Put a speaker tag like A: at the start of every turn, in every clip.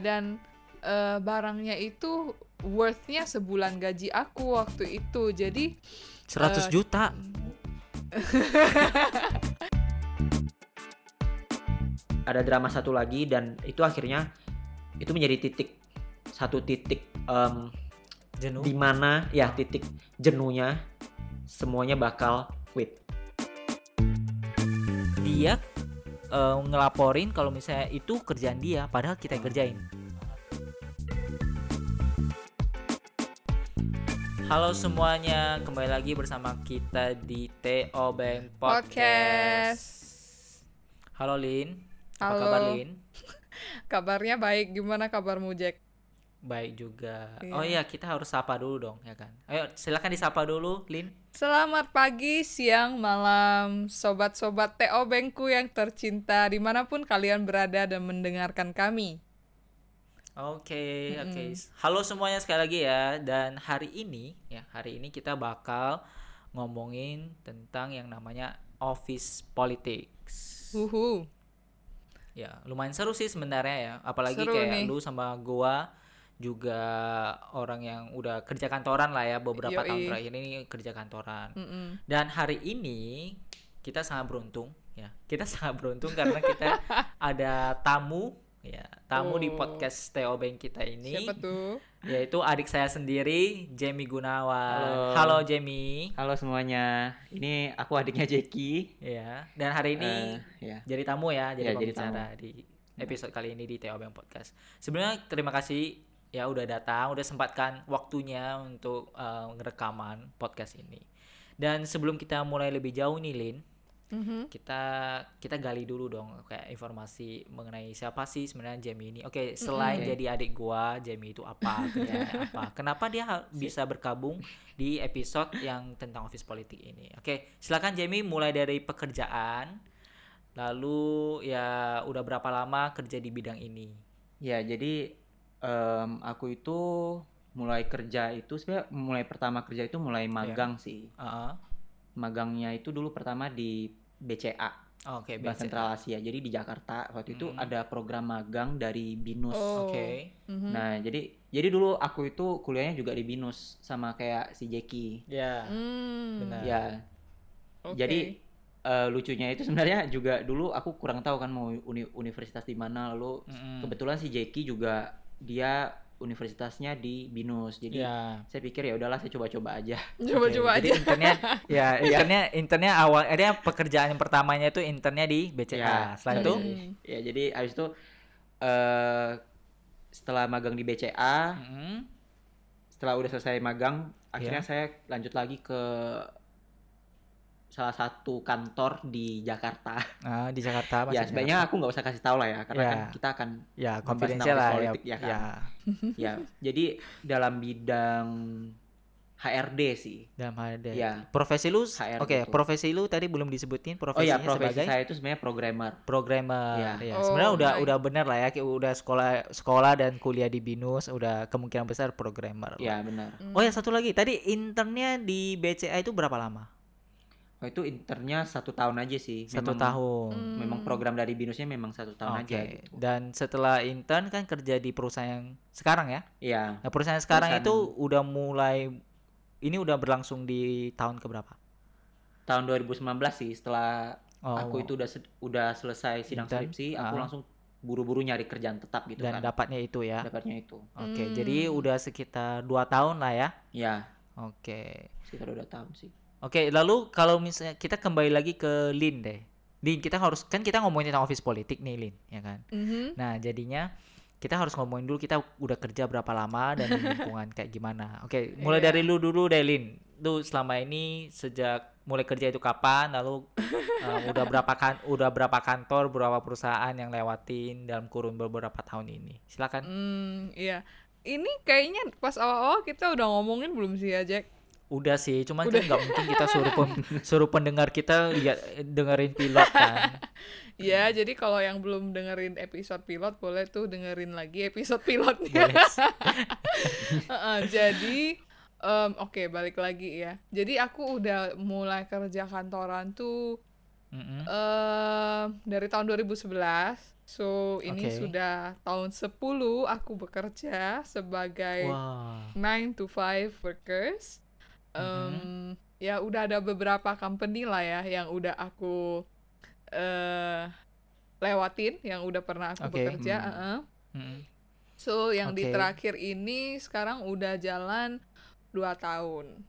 A: dan eh, barangnya itu worthnya sebulan gaji aku waktu itu jadi
B: 100
A: Eh,
B: juta.
C: ada drama satu lagi dan itu akhirnya itu menjadi titik satu titik em,
B: Jenuh.
C: di mana ya titik jenuhnya semuanya bakal quit.
B: Dia eh, ngelaporin kalau misalnya itu kerjaan dia padahal kita yang kerjain. Halo semuanya, kembali lagi bersama kita di TO Bank Podcast.
A: podcast
B: Halo Lin, apa
A: Halo.
B: kabar Lin?
A: kabarnya baik gimana kabarmu Jack
B: Baik juga.
A: Iya.
B: Oh iya, kita harus sapa dulu dong, ya kan? Ayo, silakan disapa dulu, Lin.
A: Selamat pagi, siang, malam, sobat-sobat TO Bengku yang tercinta di mana pun kalian berada dan mendengarkan kami.
B: Oke,
A: Mm-mm.
B: oke. Halo semuanya sekali lagi ya. Dan hari ini, ya, hari ini kita bakal ngomongin tentang yang namanya office politics.
A: Uhu.
B: Ya, lumayan seru sih sebenarnya ya. Apalagi
A: Seru
B: kayak
A: nih.
B: lu sama gua juga orang yang udah kerja kantoran lah ya beberapa tahun
A: Yoi.
B: terakhir ini kerja kantoran.
A: Mm-mm.
B: Dan hari ini kita sangat beruntung ya. Kita sangat beruntung karena kita ada tamu ya, tamu di
A: Oh.
B: podcast Teo Bank kita ini
A: Siapa tuh?
B: yaitu adik saya sendiri, Jamie Gunawan.
C: Halo.
B: Halo, Jamie.
C: Halo semuanya, ini aku adiknya Jeki.
B: Ya, dan hari ini
C: Eh, ya.
B: jadi tamu ya, jadi
C: Ya, jadi
B: pembicara di episode kali ini di Teo Bank Podcast. Sebenarnya terima kasih ya udah datang, udah sempatkan waktunya untuk eh, ngerekaman podcast ini. Dan sebelum kita mulai lebih jauh nih, Lin,
A: Mhm.
B: kita kita gali dulu dong kayak informasi mengenai siapa sih sebenarnya Jamie ini. Oke, selain
C: Oke.
B: jadi adik gua, Jamie itu apa? apa? Kenapa dia bisa bergabung di episode yang tentang office politik ini? Oke, silakan Jamie mulai dari pekerjaan. Lalu ya udah berapa lama kerja di bidang ini?
C: Ya, jadi em, aku itu mulai kerja itu sebenarnya mulai pertama kerja itu mulai magang sih.
B: Heeh.
C: Magangnya itu dulu pertama di BCA,
B: Oke,
C: Bank
B: BCA.
C: Sentral Asia. Jadi di Jakarta waktu itu
B: Hmm.
C: ada program magang dari BINUS.
A: Oh.
B: Oke.
A: Mhm.
C: Nah, jadi jadi dulu aku itu kuliahnya juga di BINUS sama kayak si Jeki.
B: Ya.
A: Hmm.
B: Benar.
C: Ya,
A: Oke.
C: jadi eh, lucunya itu sebenarnya juga dulu aku kurang tahu kan mau uni- universitas di mana lalu
B: Mm-mm.
C: kebetulan si Jeki juga dia universitasnya di BINUS. Jadi
B: Ya.
C: saya pikir ya udahlah saya coba-coba aja.
A: coba-coba
B: jadi
A: aja.
B: internnya ya
C: Iya.
B: internnya internnya awal ada pekerjaan yang pertamanya itu internnya di BCA.
C: Ya,
B: Setelah
C: jadi-
B: itu
A: Hmm.
C: Ya, jadi habis itu eh setelah magang di BCA,
B: Mm-mm.
C: setelah udah selesai magang, akhirnya
B: Iya.
C: saya lanjut lagi ke salah satu kantor di Jakarta.
B: Nah, di Jakarta
C: ya
B: masih
C: sebenarnya aku nggak usah kasih tahu lah ya, karena
B: Ya.
C: kan kita akan
B: ya confidential
C: tentang
B: lah ya.
C: politik, ya kan?
B: ya.
C: ya. Jadi dalam bidang HRD sih.
B: Dalam hal ada.
C: Ya.
B: Profesi lu Oke,
C: gitu.
B: profesi lu tadi belum disebutin
C: Oh
B: profesinya
C: ya, profesi
B: sebagai
C: saya itu sebenarnya programmer.
B: programmer.
C: Ya.
B: Ya,
A: Oh,
B: sebenarnya udah udah benar lah ya, udah sekolah sekolah dan kuliah di BINUS, udah kemungkinan besar programmer. lah.
C: Ya, benar.
A: Hmm.
B: Oh ya satu lagi, tadi internnya di BCA itu berapa lama?
C: Oh, itu internnya satu tahun aja sih.
B: Satu
C: Memang-
B: tahun.
A: Hmm.
C: Memang program dari binusnya memang satu tahun
B: Oke.
C: aja gitu.
B: Dan setelah intern kan kerja di perusahaan yang sekarang ya.
C: Iya.
B: Nah, perusahaan sekarang
C: Perusahaan-
B: itu udah mulai ini udah berlangsung di tahun keberapa?
C: Tahun 2019 sih setelah
B: Oh,
C: aku itu udah udah selesai sidang
B: Intern?
C: skripsi, aku
B: Ah.
C: langsung buru-buru nyari kerjaan tetap gitu
B: dan
C: kan.
B: dapatnya itu ya.
C: Dapatnya itu.
B: Oke,
A: Hmm.
B: jadi udah sekitar dua tahun lah ya.
C: Ya,
B: Oke.
C: sekitar udah tahun sih.
B: Oke, lalu kalau misalnya kita kembali lagi ke Lin deh. Lin, kita harus kan kita ngomongin tentang office politik nih, Lin, ya kan?
A: Mhm.
B: Nah, jadinya kita harus ngomongin dulu kita udah kerja berapa lama dan lingkungan kayak gimana. Oke, mulai
A: Iya.
B: dari lu dulu deh, Lin. Lu selama ini sejak mulai kerja itu kapan? Lalu uh, udah berapa kan udah berapa kantor, berapa perusahaan yang lewatin dalam kurun beberapa tahun ini? Silakan.
A: Hmm, iya. Ini kayaknya pas awal-awal kita udah ngomongin belum sih ya, Jack?
B: Udah sih, cuman
A: Udah.
B: kan nggak mungkin kita suruh pem- suruh pendengar kita lihat dengerin pilot kan.
A: Ya, jadi kalau yang belum dengerin episode pilot boleh tuh dengerin lagi episode pilotnya. Heeh, jadi em, oke balik lagi ya. Jadi aku udah mulai kerja kantoran tuh
B: Mm-mm.
A: Eh, dari tahun 2011. So, ini
B: Oke.
A: sudah tahun 10 aku bekerja sebagai
B: Wah.
A: 9 to 5 workers. Em, Ya udah ada beberapa company lah ya yang udah aku eh lewatin, yang udah pernah aku
B: Oke.
A: bekerja.
C: Hmm.
A: heeh.
B: Mm-mm.
A: So yang di
B: Oke.
A: terakhir ini sekarang udah jalan 2 tahun.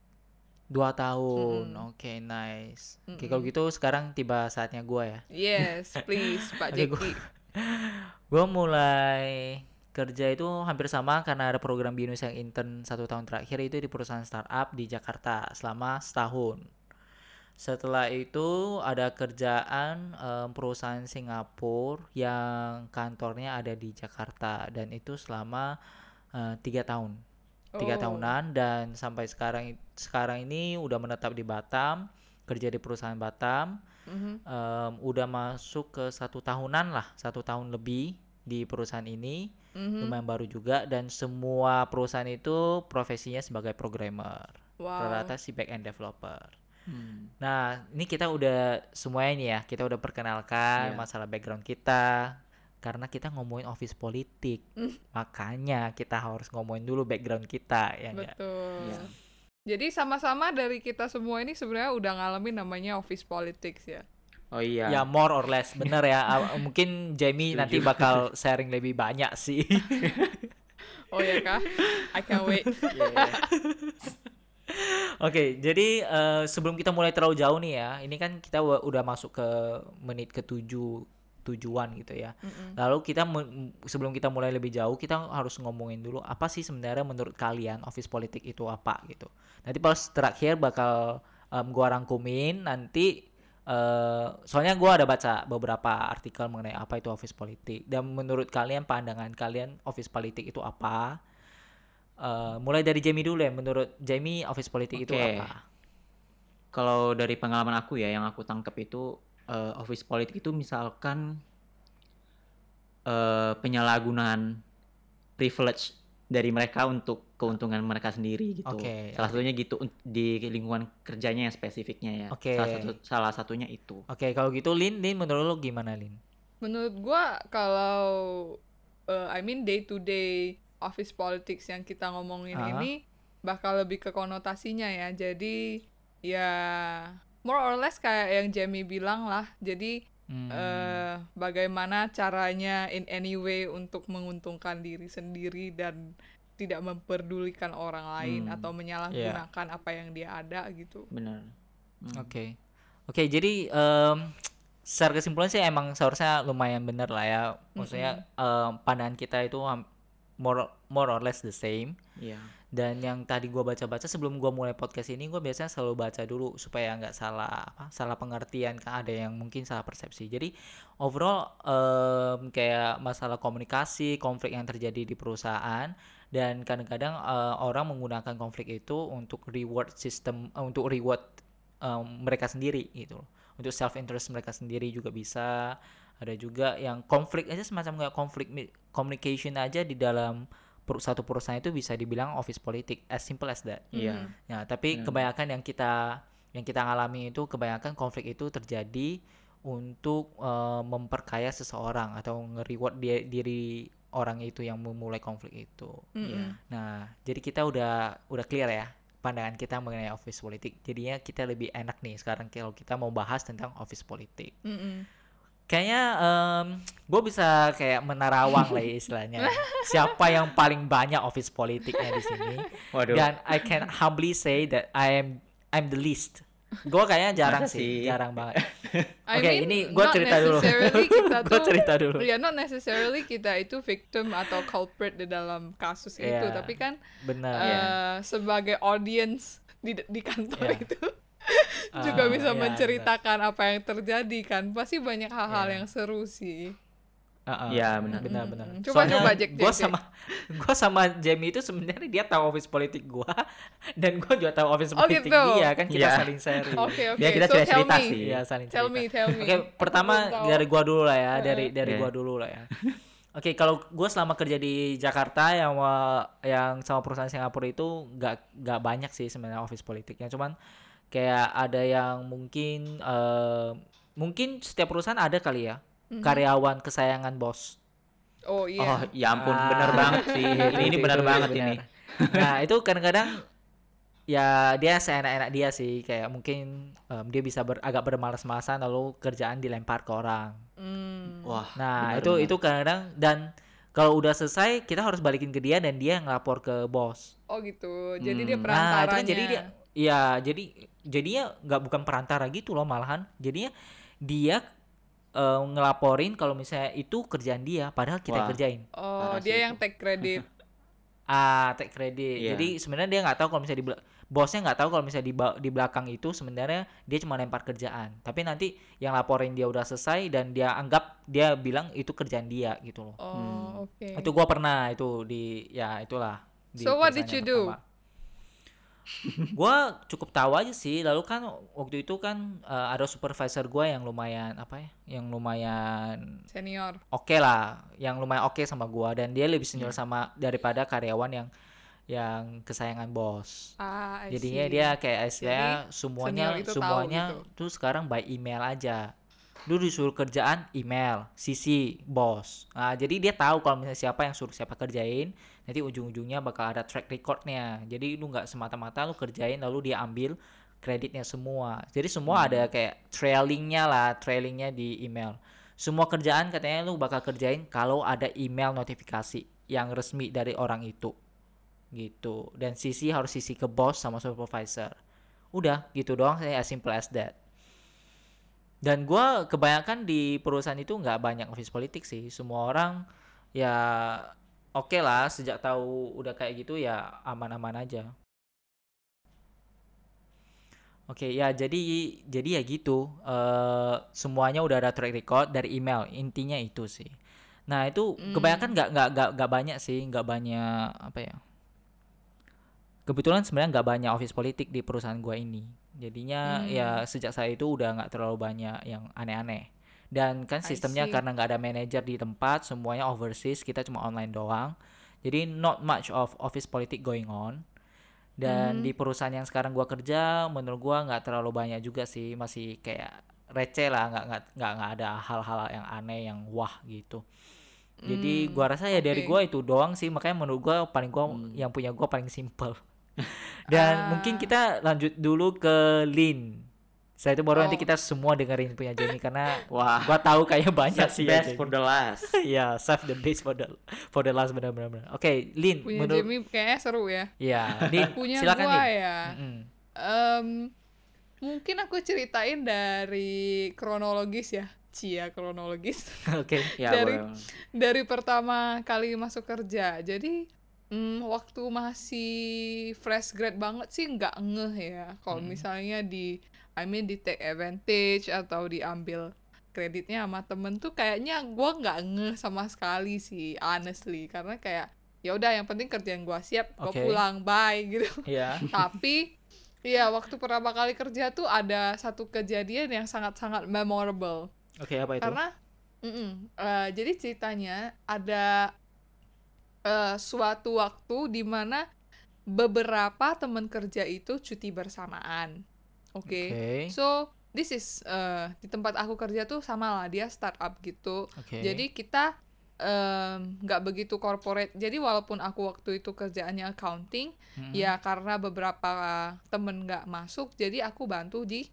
B: Dua tahun.
A: Mm-mm.
B: Oke, nice. Oke,
A: Mm-mm.
B: kalau gitu sekarang tiba saatnya gua ya.
A: Yes, please Pak Jeki.
B: gua- Gue mulai kerja itu hampir sama karena ada program binus yang intern satu tahun terakhir itu di perusahaan startup di Jakarta selama setahun. Setelah itu ada kerjaan em, perusahaan Singapura yang kantornya ada di Jakarta dan itu selama eh, tiga tahun, tiga
A: Oh.
B: tahunan dan sampai sekarang sekarang ini udah menetap di Batam kerja di perusahaan Batam
A: Mhm.
B: em, udah masuk ke satu tahunan lah satu tahun lebih di perusahaan ini
A: Mhm.
B: lumayan baru juga dan semua perusahaan itu profesinya sebagai programmer
A: Wow.
B: rata-rata si back end developer
C: Hmm.
B: nah ini kita udah semuanya nih ya kita udah perkenalkan
C: Iya.
B: masalah background kita karena kita ngomongin office politik
A: Mm.
B: makanya kita harus ngomongin dulu background kita ya
A: Betul.
C: Iya.
A: Jadi sama-sama dari kita semua ini sebenarnya udah ngalamin namanya office politics ya.
C: Oh iya.
B: Ya more or less bener ya. Mungkin Jamie nanti bakal sharing lebih banyak sih.
A: Oh ya kah? I can't wait.
C: Iya, iya.
B: Oke, jadi eh, sebelum kita mulai terlalu jauh nih ya, ini kan kita udah masuk ke menit ke tujuh tujuan gitu ya.
A: Mm-mm.
B: Lalu kita sebelum kita mulai lebih jauh, kita harus ngomongin dulu apa sih sebenarnya menurut kalian office politik itu apa gitu. Nanti pas terakhir bakal em, gua rangkumin nanti eh, soalnya gua ada baca beberapa artikel mengenai apa itu office politik dan menurut kalian pandangan kalian office politik itu apa? Eh, mulai dari Jamie dulu ya. Menurut Jamie office politik itu
C: Oke.
B: apa?
C: Kalau dari pengalaman aku ya, yang aku tangkap itu eh, office politik itu misalkan eh, penyalahgunaan privilege dari mereka untuk keuntungan mereka sendiri gitu.
B: Oke,
C: salah satunya gitu di lingkungan kerjanya yang spesifiknya ya.
B: Oke.
C: Salah satu salah satunya itu.
B: Oke, kalau gitu Lin, Lin menurut lo gimana Lin?
A: Menurut gua kalau uh, I mean day to day office politics yang kita ngomongin
B: Ah.
A: ini bakal lebih ke konotasinya ya. Jadi ya more or less kayak yang Jamie bilang lah. Jadi
B: Hmm,
A: eh bagaimana caranya in any way untuk menguntungkan diri sendiri dan tidak memperdulikan orang lain
C: Hmm.
A: atau menyalahgunakan apa yang dia ada gitu.
C: Benar. Hmm.
B: Oke, oke. Jadi em, secara kesimpulan sih emang seharusnya lumayan bener lah ya. Maksudnya em, pandangan kita itu more more or less the same.
C: Iya.
B: Dan yang tadi gua baca-baca sebelum gua mulai podcast ini, gua biasanya selalu baca dulu supaya nggak salah apa, salah pengertian kan ada yang mungkin salah persepsi. Jadi overall em, kayak masalah komunikasi, konflik yang terjadi di perusahaan dan kadang-kadang eh, orang menggunakan konflik itu untuk reward system eh, untuk reward em, mereka sendiri gitu. Untuk self interest mereka sendiri juga bisa. Ada juga yang konflik aja semacam kayak konflik communication aja di dalam satu perusahaan itu bisa dibilang office politik as simple as that.
C: Iya.
B: Nah, tapi
C: Benar.
B: kebanyakan yang kita yang kita alami itu kebanyakan konflik itu terjadi untuk eh, memperkaya seseorang atau nge-reward dia, diri orang itu yang memulai konflik itu.
A: Mm-mm.
C: Iya.
B: Nah, jadi kita udah udah clear ya pandangan kita mengenai office politik. Jadinya kita lebih enak nih sekarang kalau kita mau bahas tentang office politik.
A: Mm-mm.
B: Kayaknya gue bisa kayak menarawang lah ya istilahnya. Siapa yang paling banyak office politiknya di sini?
C: Waduh.
B: Dan I can humbly say that I am I'm the least. Gue kayaknya jarang
C: Masa
B: sih,
C: sih?
B: jarang banget.
A: I
B: Oke,
A: mean,
B: ini gua
A: not
B: cerita dulu.
A: necessarily kita
B: Gua
A: tuh-
B: cerita dulu.
A: Ya, not necessarily kita itu victim atau culprit di dalam kasus itu,
B: Iya.
A: tapi kan
B: Benar.
A: eh, sebagai audience di di kantor
B: Iya.
A: itu juga
B: Ah,
A: bisa
B: iya,
A: menceritakan apa yang terjadi kan. Pasti banyak hal-hal
B: Iya.
A: yang seru sih.
B: Heeh.
C: Iya, benar.
B: benar
A: Mm-mm.
B: benar.
A: Coba,
B: Soalnya
A: coba, Jack,
B: gua
A: Jack, Jack.
B: sama gua sama Jamie itu sebenarnya dia tahu office politik gua dan gua juga tahu office
A: Oh,
B: politik
A: gitu.
B: dia kan kita
C: Iya.
B: saling sharing.
A: Oke, oke.
C: Biar kita
A: So tell
C: cerita-cerita
A: me.
C: sih.
B: Iya, saling
A: Tell
B: cerita.
A: me, tell me.
B: Oke, pertama
A: belum tahu.
B: dari gua dulu lah ya, dari
A: Eh.
B: dari
C: Oke.
B: gua dulu lah ya. Oke, kalau gua selama kerja di Jakarta yang wa- yang sama perusahaan Singapura itu nggak nggak banyak sih sebenarnya office politiknya, cuman kayak ada yang mungkin eh, mungkin setiap perusahaan ada kali ya
A: Mhm.
B: karyawan kesayangan bos.
A: Oh
C: Oh,
A: iya.
C: ya ampun,
B: Ah.
C: bener banget sih. Ini, ini
B: itu
C: banget
B: bener.
C: ini.
B: Nah, itu kadang-kadang ya dia seenak-enak dia sih kayak mungkin em, dia bisa ber- agak bermalas-malasan lalu kerjaan dilempar ke orang.
A: Hmm.
C: Wah,
B: Nah,
C: bener,
B: itu
C: bener.
B: itu kadang-kadang dan kalau udah selesai kita harus balikin ke dia dan dia ngelapor ke bos.
A: Oh gitu. Jadi dia
C: Hmm.
A: perantaranya.
B: Nah, itu kan jadi dia ya jadi jadinya nggak bukan perantara gitu loh malahan. Jadinya dia eh, ngelaporin kalau misalnya itu kerjaan dia padahal kita
C: Wah.
B: kerjain.
A: Oh,
C: Parah
A: dia
C: sih
A: yang
C: itu.
A: take credit.
B: Ah, take credit.
C: Iya.
B: Jadi sebenarnya dia nggak tahu kalau misalnya di bosnya nggak tahu kalau misalnya di di belakang itu sebenarnya dia cuma lempar kerjaan. Tapi nanti yang laporin dia udah selesai dan dia anggap dia bilang itu kerjaan dia gitu loh.
A: Oh,
C: Hmm.
A: oke.
B: Itu gua pernah itu di ya itulah. di
A: So what did you do?
B: pertama. Gua cukup tahu aja sih. Lalu kan waktu itu kan eh, ada supervisor gua yang lumayan apa ya? Yang lumayan
A: Senior.
B: oke lah, yang lumayan oke sama gua dan dia lebih senior sama daripada karyawan yang yang kesayangan bos.
A: Ah,
B: Jadinya
A: see.
B: dia kayak istilahnya semuanya semuanya
A: gitu.
B: tuh sekarang by email aja. Dulu disuruh kerjaan email, CC bos. Nah, jadi dia tahu kalau misalnya siapa yang suruh siapa kerjain, nanti ujung-ujungnya bakal ada track recordnya. Jadi lu nggak semata-mata lu kerjain lalu dia ambil kreditnya semua. Jadi semua ada kayak trailingnya lah, trailingnya di email. Semua kerjaan katanya lu bakal kerjain kalau ada email notifikasi yang resmi dari orang itu gitu dan sisi harus sisi ke bos sama supervisor udah gitu doang saya as simple as that dan gua kebanyakan di perusahaan itu nggak banyak office politik sih semua orang ya oke lah sejak tahu udah kayak gitu ya aman-aman aja Oke ya jadi jadi ya gitu eh semuanya udah ada track record dari email intinya itu sih. Nah itu kebanyakan nggak nggak nggak nggak banyak sih nggak banyak apa ya. Kebetulan sebenarnya nggak banyak office politik di perusahaan gua ini. Jadinya ya sejak saya itu udah nggak terlalu banyak yang aneh-aneh. Dan kan sistemnya karena nggak ada manajer di tempat, semuanya overseas, kita cuma online doang. Jadi not much of office politik going on. Dan di perusahaan yang sekarang gua kerja, menurut gua nggak terlalu banyak juga sih, masih kayak receh lah, nggak nggak nggak nggak ada hal-hal yang aneh yang wah gitu. Jadi gua rasa ya dari
A: oke.
B: gua itu doang sih, makanya menurut gua paling gua yang punya gua paling simple. Dan mungkin
A: Ah.
B: kita lanjut dulu ke Lin. Setelah itu baru nanti
A: Oh.
B: kita semua dengerin punya Jamie karena
C: Wah.
B: gua tahu kayaknya banyak
C: Best
B: sih ya.
C: best for the last.
B: ya, save the best for the for the last benar-benar. benar. Oke, Lin,
A: Punya
B: menurut
A: Jamie kayaknya seru ya.
B: ya, Lin,
A: Punya
B: silakan
A: gua
B: Lin.
A: ya.
B: Mm-mm.
A: Em, mungkin aku ceritain dari kronologis ya. Cia kronologis.
B: Oke.
C: Ya,
A: Dari-
C: boleh.
A: dari pertama kali masuk kerja. Jadi mm, waktu masih fresh grad banget sih nggak ngeh ya. Kalau misalnya di I mean di take advantage atau diambil kreditnya sama temen tuh kayaknya gua nggak ngeh sama sekali sih honestly karena kayak ya udah yang penting kerjaan gua siap gua
B: Oke.
A: pulang bye gitu
B: Ya.
A: tapi Iya, waktu pertama kali kerja tuh ada satu kejadian yang sangat-sangat memorable.
B: Oke, apa itu?
A: Karena, mm-mm, eh, jadi ceritanya ada eh, suatu waktu di mana beberapa teman kerja itu cuti bersamaan. Oke.
B: Oke.
A: So, this is eh, di tempat aku kerja tuh sama lah dia startup gitu.
B: Oke.
A: Jadi kita nggak begitu corporate. Jadi walaupun aku waktu itu kerjaannya accounting,
B: Mm-mm.
A: ya karena beberapa temen nggak masuk, jadi aku bantu di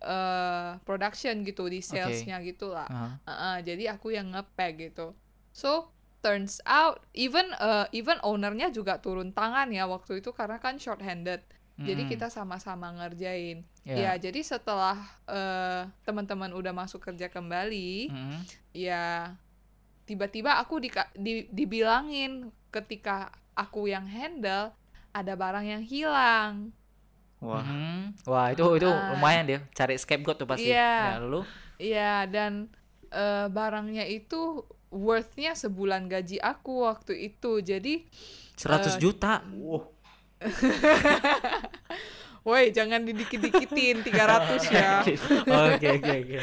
A: eh, production gitu, di salesnya gitu lah.
B: Aha.
A: Heeh, jadi aku yang ngepack gitu. So turns out even eh, even ownernya juga turun tangan ya waktu itu karena kan short handed. Jadi kita sama-sama ngerjain.
B: Ya.
A: Ya, jadi setelah eh, teman-teman udah masuk kerja kembali,
B: Mm-mm.
A: ya tiba-tiba aku dika- di, dibilangin ketika aku yang handle ada barang yang hilang.
C: Wah.
B: Mhm. Wah, itu itu
A: Ah.
B: lumayan deh cari scapegoat tuh pasti.
A: Iya.
B: Ya, lalu
A: Iya, dan eh, barangnya itu worth-nya sebulan gaji aku waktu itu. Jadi,
B: 100 juta.
C: Wah.
A: woi jangan didikit-dikitin 300 ya.
B: Oke, oke, oke.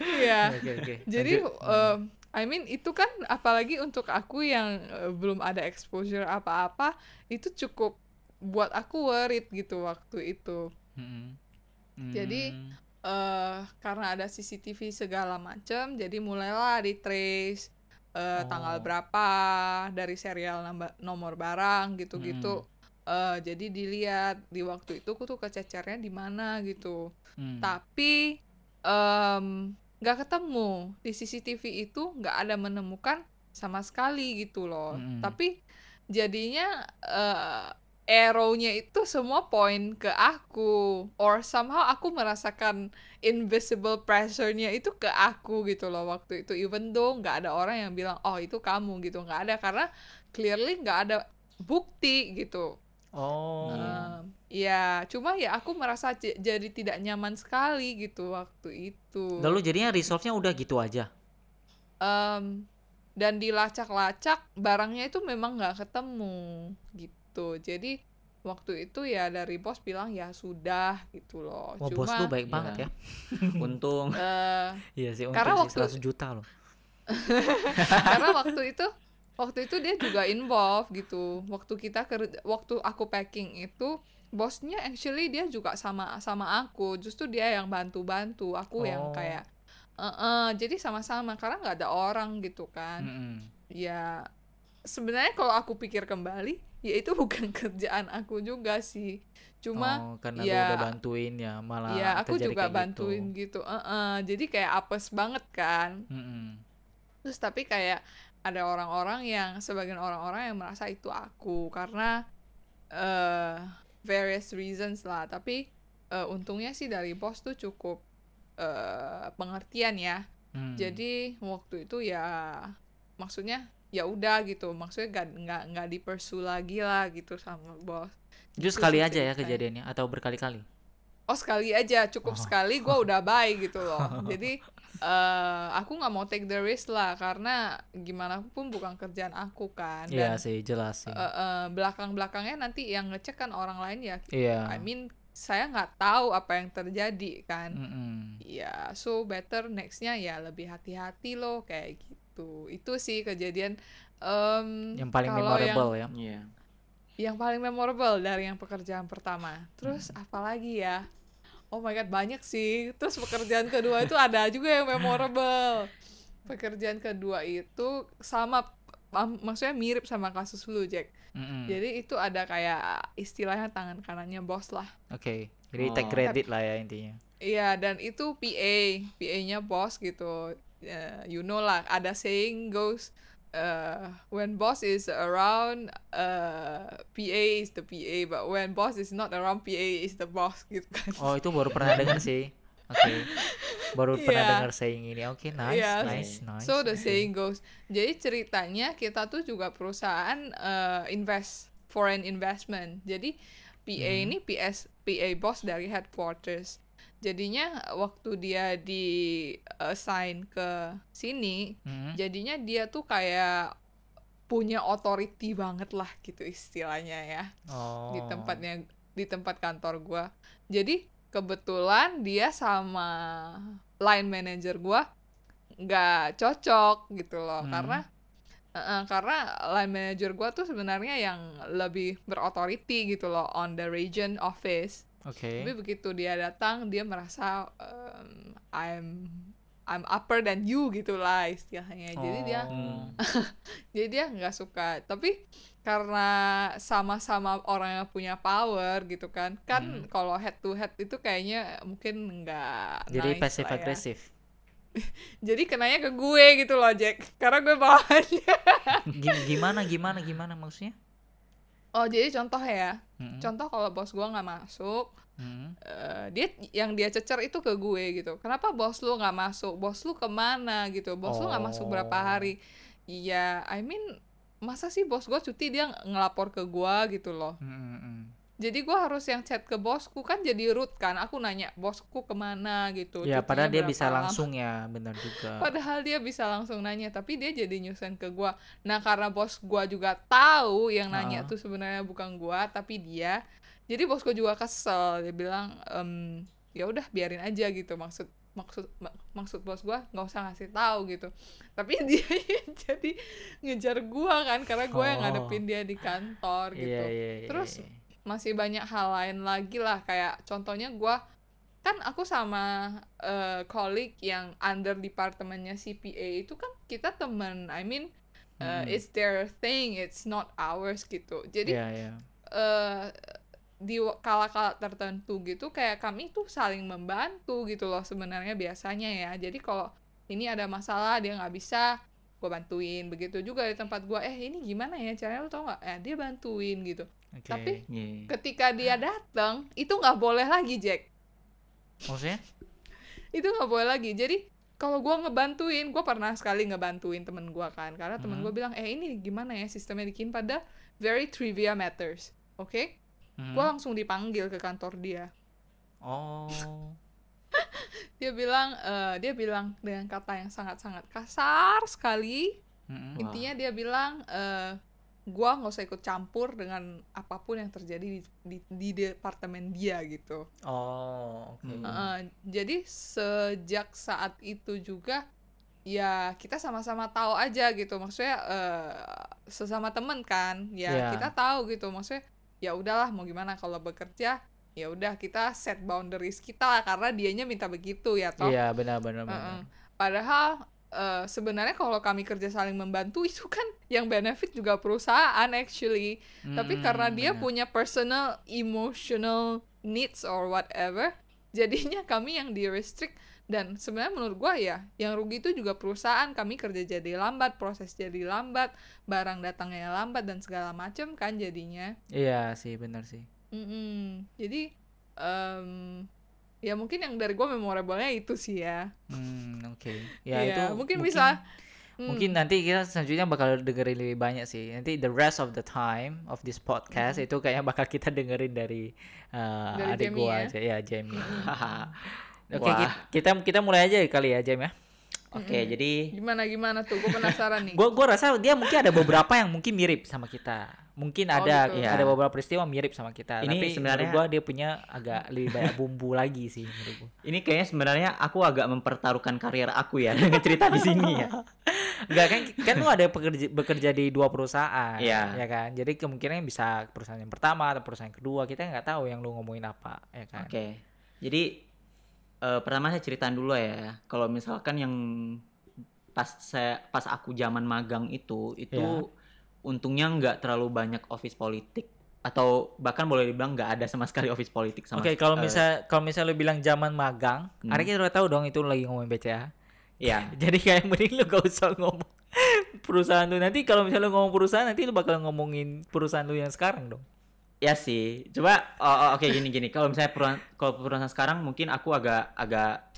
A: Iya.
B: Oke, oke.
A: Jadi, em, I mean itu kan apalagi untuk aku yang eh, belum ada exposure apa-apa, itu cukup buat aku worried gitu waktu itu.
B: Mm-mm.
A: jadi,
B: Mm.
A: eh karena ada CCTV segala macem, jadi mulailah di trace eh, tanggal
B: Oh.
A: berapa dari serial nomor barang gitu-gitu. Eh, jadi dilihat di waktu itu aku tuh kececernya di mana gitu.
B: Hmm.
A: Tapi nggak ketemu di CCTV itu nggak ada menemukan sama sekali gitu loh.
B: Mm-mm.
A: Tapi jadinya eh arrow-nya itu semua poin ke aku or somehow aku merasakan invisible pressure-nya itu ke aku gitu loh waktu itu even though nggak ada orang yang bilang oh itu kamu gitu nggak ada karena clearly nggak ada bukti gitu
B: Oh.
A: Em, ya cuma ya aku merasa j- jadi tidak nyaman sekali gitu waktu itu
B: Lalu jadinya resolve-nya udah gitu aja.
A: Em, dan dilacak-lacak barangnya itu memang nggak ketemu gitu jadi waktu itu ya dari bos bilang ya sudah gitu loh
B: Wah, bos
A: cuma
B: lu baik
C: Iya.
B: banget ya.
C: Untung.
A: eh,
B: Iya sih,
A: Karena
B: untung sih
A: waktu-
B: 100 juta loh.
A: karena waktu itu waktu itu dia juga involve gitu waktu kita kerja waktu aku packing itu bosnya actually dia juga sama sama aku justru dia yang bantu-bantu aku yang
B: Oh.
A: kayak "Eh-eh," jadi sama-sama karena nggak ada orang gitu kan
B: Mm-mm.
A: ya sebenarnya kalau aku pikir kembali ya itu bukan kerjaan aku juga sih cuma
B: oh, karena
A: ya-
B: udah bantuin ya malah
A: ya aku juga
B: kayak gitu.
A: bantuin gitu, Eh-eh, jadi kayak apes banget kan
B: Mm-mm.
A: terus tapi kayak ada orang-orang yang sebagian orang-orang yang merasa itu aku. Karena eh various reasons lah. Tapi eh, untungnya sih dari bos tuh cukup eh pengertian ya.
B: Hmm.
A: jadi waktu itu ya maksudnya ya udah gitu. Maksudnya nggak nggak nggak dipersu lagi lah gitu sama bos. Gitu
B: sekali aja ya kejadiannya? Atau berkali-kali?
A: oh sekali aja. Cukup
B: Oh.
A: sekali gue udah baik gitu loh. Jadi eh aku nggak mau take the risk lah karena gimana pun bukan kerjaan aku kan
B: Iya
A: dan
B: sih, jelas sih.
A: eh, eh, belakang-belakangnya nanti yang ngecek kan orang lain ya
B: Iya.
A: I mean saya nggak tahu apa yang terjadi kan
B: Mm-mm.
A: ya so better nextnya ya lebih hati-hati loh kayak gitu itu sih kejadian em,
B: Yang paling
A: kalau yang-
B: memorable ya.
C: Iya.
A: yang paling memorable dari yang pekerjaan pertama. Terus apalagi ya? Oh my god banyak sih. Terus pekerjaan kedua itu ada juga yang memorable. Pekerjaan kedua itu sama am- maksudnya mirip sama kasus lu Jack.
B: Mm-mm.
A: Jadi itu ada kayak istilahnya tangan kanannya bos lah.
B: Oke, jadi take
C: Oh.
B: credit lah ya intinya.
A: Iya dan itu PA, PA-nya bos gitu. Ya, you know lah, ada saying goes uh, when boss is around, uh, PA is the PA, but when boss is not around, PA is the boss gitu kan.
B: Oh, itu baru pernah dengar sih. Oke. Baru pernah
A: Iya.
B: dengar saying ini. Oke, nice,
A: Iya.
B: nice, nice.
A: So the saying goes. Jadi ceritanya kita tuh juga perusahaan uh, invest foreign investment. Jadi PA
B: Hmm.
A: ini PS PA boss dari headquarters. Jadinya waktu dia di assign ke sini,
B: Mm-mm.
A: jadinya dia tuh kayak punya authority banget lah gitu istilahnya ya
B: Oh.
A: di tempatnya di tempat kantor gua. Jadi kebetulan dia sama line manager gua nggak cocok gitu loh
B: Hmm.
A: karena eh, eh, karena line manager gua tuh sebenarnya yang lebih berauthority gitu loh on the region office.
B: Oke.
A: Tapi begitu dia datang dia merasa um, I'm I'm upper than you gitulah istilahnya. Jadi dia
B: Oh.
A: jadi dia nggak suka tapi karena sama-sama orang yang punya power gitu kan kan
B: Hmm.
A: kalau head to head itu kayaknya mungkin nggak
B: Jadi
A: nice
B: passive
A: lah ya.
B: agresif.
A: jadi kenanya ke gue gitu loh Jack karena gue bawahannya
B: Gi- Gimana gimana gimana maksudnya?
A: oh jadi contoh ya
B: Mm-mm.
A: contoh kalau bos gue nggak masuk
B: Mm-mm.
A: eh, dia yang dia cecer itu ke gue gitu kenapa bos lu nggak masuk bos lu ke mana gitu bos lu nggak masuk berapa
B: Oh.
A: hari iya I mean masa sih bos gue cuti dia ngelapor ke gue gitu loh
B: Mm-mm.
A: Jadi gue harus yang chat ke bosku kan jadi root kan aku nanya bosku ke mana gitu
B: Ya, padahal dia bisa
A: lama.
B: langsung ya, benar juga.
A: padahal dia bisa langsung nanya tapi dia jadi nyusahin ke gua nah karena bos gua juga tahu yang nanya tuh sebenarnya bukan gua tapi dia jadi bos gua juga kesel dia bilang em, ya udah biarin aja gitu maksud maksud mak- maksud bos gua nggak usah ngasih tahu gitu tapi dia yang jadi ngejar gua kan karena gua yang
B: Oh.
A: ngadepin dia di kantor gitu
B: Iya, iya, iya.
A: Terus
B: iya.
A: Masih banyak hal lain lagi lah. Kayak contohnya gua kan aku sama eh colleague yang under departemennya CPA itu kan kita temen I mean uh,
B: Hmm.
A: it's their thing it's not ours gitu. Jadi
B: Iya, iya.
A: eh di kala-kala tertentu gitu kayak kami tuh saling membantu gitu loh sebenarnya biasanya ya. Jadi kalau ini ada masalah dia nggak bisa gue bantuin. Begitu juga di tempat gue eh ini gimana ya? Caranya lu tau nggak? Ya dia bantuin gitu
B: Oke.
A: Tapi-
C: Iya.
A: ketika dia datang itu nggak boleh lagi Jack
B: maksudnya?
A: itu nggak boleh lagi jadi kalau gue ngebantuin gue pernah sekali ngebantuin temen gue kan karena temen
B: Mhm.
A: gue bilang eh ini gimana ya sistemnya bikin pada very trivia matters oke
B: Hmm.
A: gue langsung dipanggil ke kantor dia
B: Oh.
A: dia bilang eh, dia bilang dengan kata yang sangat-sangat kasar sekali
B: Mm-mm.
C: Wah.
A: intinya dia bilang eh gua nggak usah ikut campur dengan apa pun yang terjadi di, di, di departemen dia gitu
B: Oh, oke.
C: Hmm.
A: Eh, jadi sejak saat itu juga ya kita sama-sama tahu aja gitu maksudnya eh, sesama temen kan ya
B: Iya.
A: kita tahu gitu maksudnya ya udahlah mau gimana kalau bekerja ya udah kita set boundaries kita lah karena dianya minta begitu ya toh
B: Iya, benar benar benar.
A: Heeh. Padahal eh, sebenarnya kalau kami kerja saling membantu itu kan yang benefit juga perusahaan actually. Tapi
B: Mm,
A: karena dia
B: benar.
A: punya personal emotional needs or whatever, jadinya kami yang di restrict dan sebenarnya menurut gua ya yang rugi itu juga perusahaan kami kerja jadi lambat proses jadi lambat barang datangnya lambat dan segala macam kan jadinya
B: Iya sih, benar sih.
A: Mm-mm. jadi em, ya mungkin yang dari gua memorable-nya itu sih ya
B: Hmm, oke. Ya
A: Iya,
B: itu
A: mungkin bisa Hmm.
B: Mungkin nanti kita selanjutnya bakal dengerin lebih banyak sih. Nanti the rest of the time of this podcast itu kayaknya bakal kita dengerin dari uh,
A: Dari
B: adik
A: Jamie
B: gua
A: ya?
B: aja ya, Jamie. Oke, ki- kita kita mulai aja kali ya, Jam ya.
C: Oke, jadi
A: Gimana gimana tuh? Gue penasaran nih.
B: Gua gua rasa dia mungkin ada beberapa yang mungkin mirip sama kita. Mungkin
A: Oh,
B: ada
A: gitu.
C: Iya.
B: ada beberapa peristiwa mirip sama kita.
C: Ini
B: Tapi
C: sebenarnya-
B: gua dia punya agak lebih banyak bumbu lagi sih menurut gua.
C: ini kayaknya sebenarnya aku agak mempertaruhkan karir aku ya dengan cerita di sini ya.
B: Enggak kan kan lu ada bekerja bekerja di dua perusahaan
C: Iya.
B: ya kan. Jadi kemungkinan bisa perusahaan yang pertama atau perusahaan yang kedua. Kita nggak tahu yang lu ngomongin apa ya kan.
C: Oke. Jadi eh, pertama saya ceritain dulu ya. Kalau misalkan yang pas saya pas aku zaman magang itu itu
B: Ya.
C: Untungnya nggak terlalu banyak office politik atau bahkan boleh dibilang nggak ada sama sekali office politik sama
B: Oke, kalau
C: eh,
B: misal kalau misal lu bilang zaman magang,
C: Hmm.
B: kita udah tahu dong itu lu lagi ngomongin BCA.
C: ya
B: Jadi kayak mending lu gak usah ngomong perusahaan lu nanti kalau misalnya lu ngomong perusahaan nanti lu bakal ngomongin perusahaan lu yang sekarang dong.
C: ya sih coba oh, oh, oke gini gini kalau misalnya perusahaan kalau perusahaan sekarang mungkin aku agak agak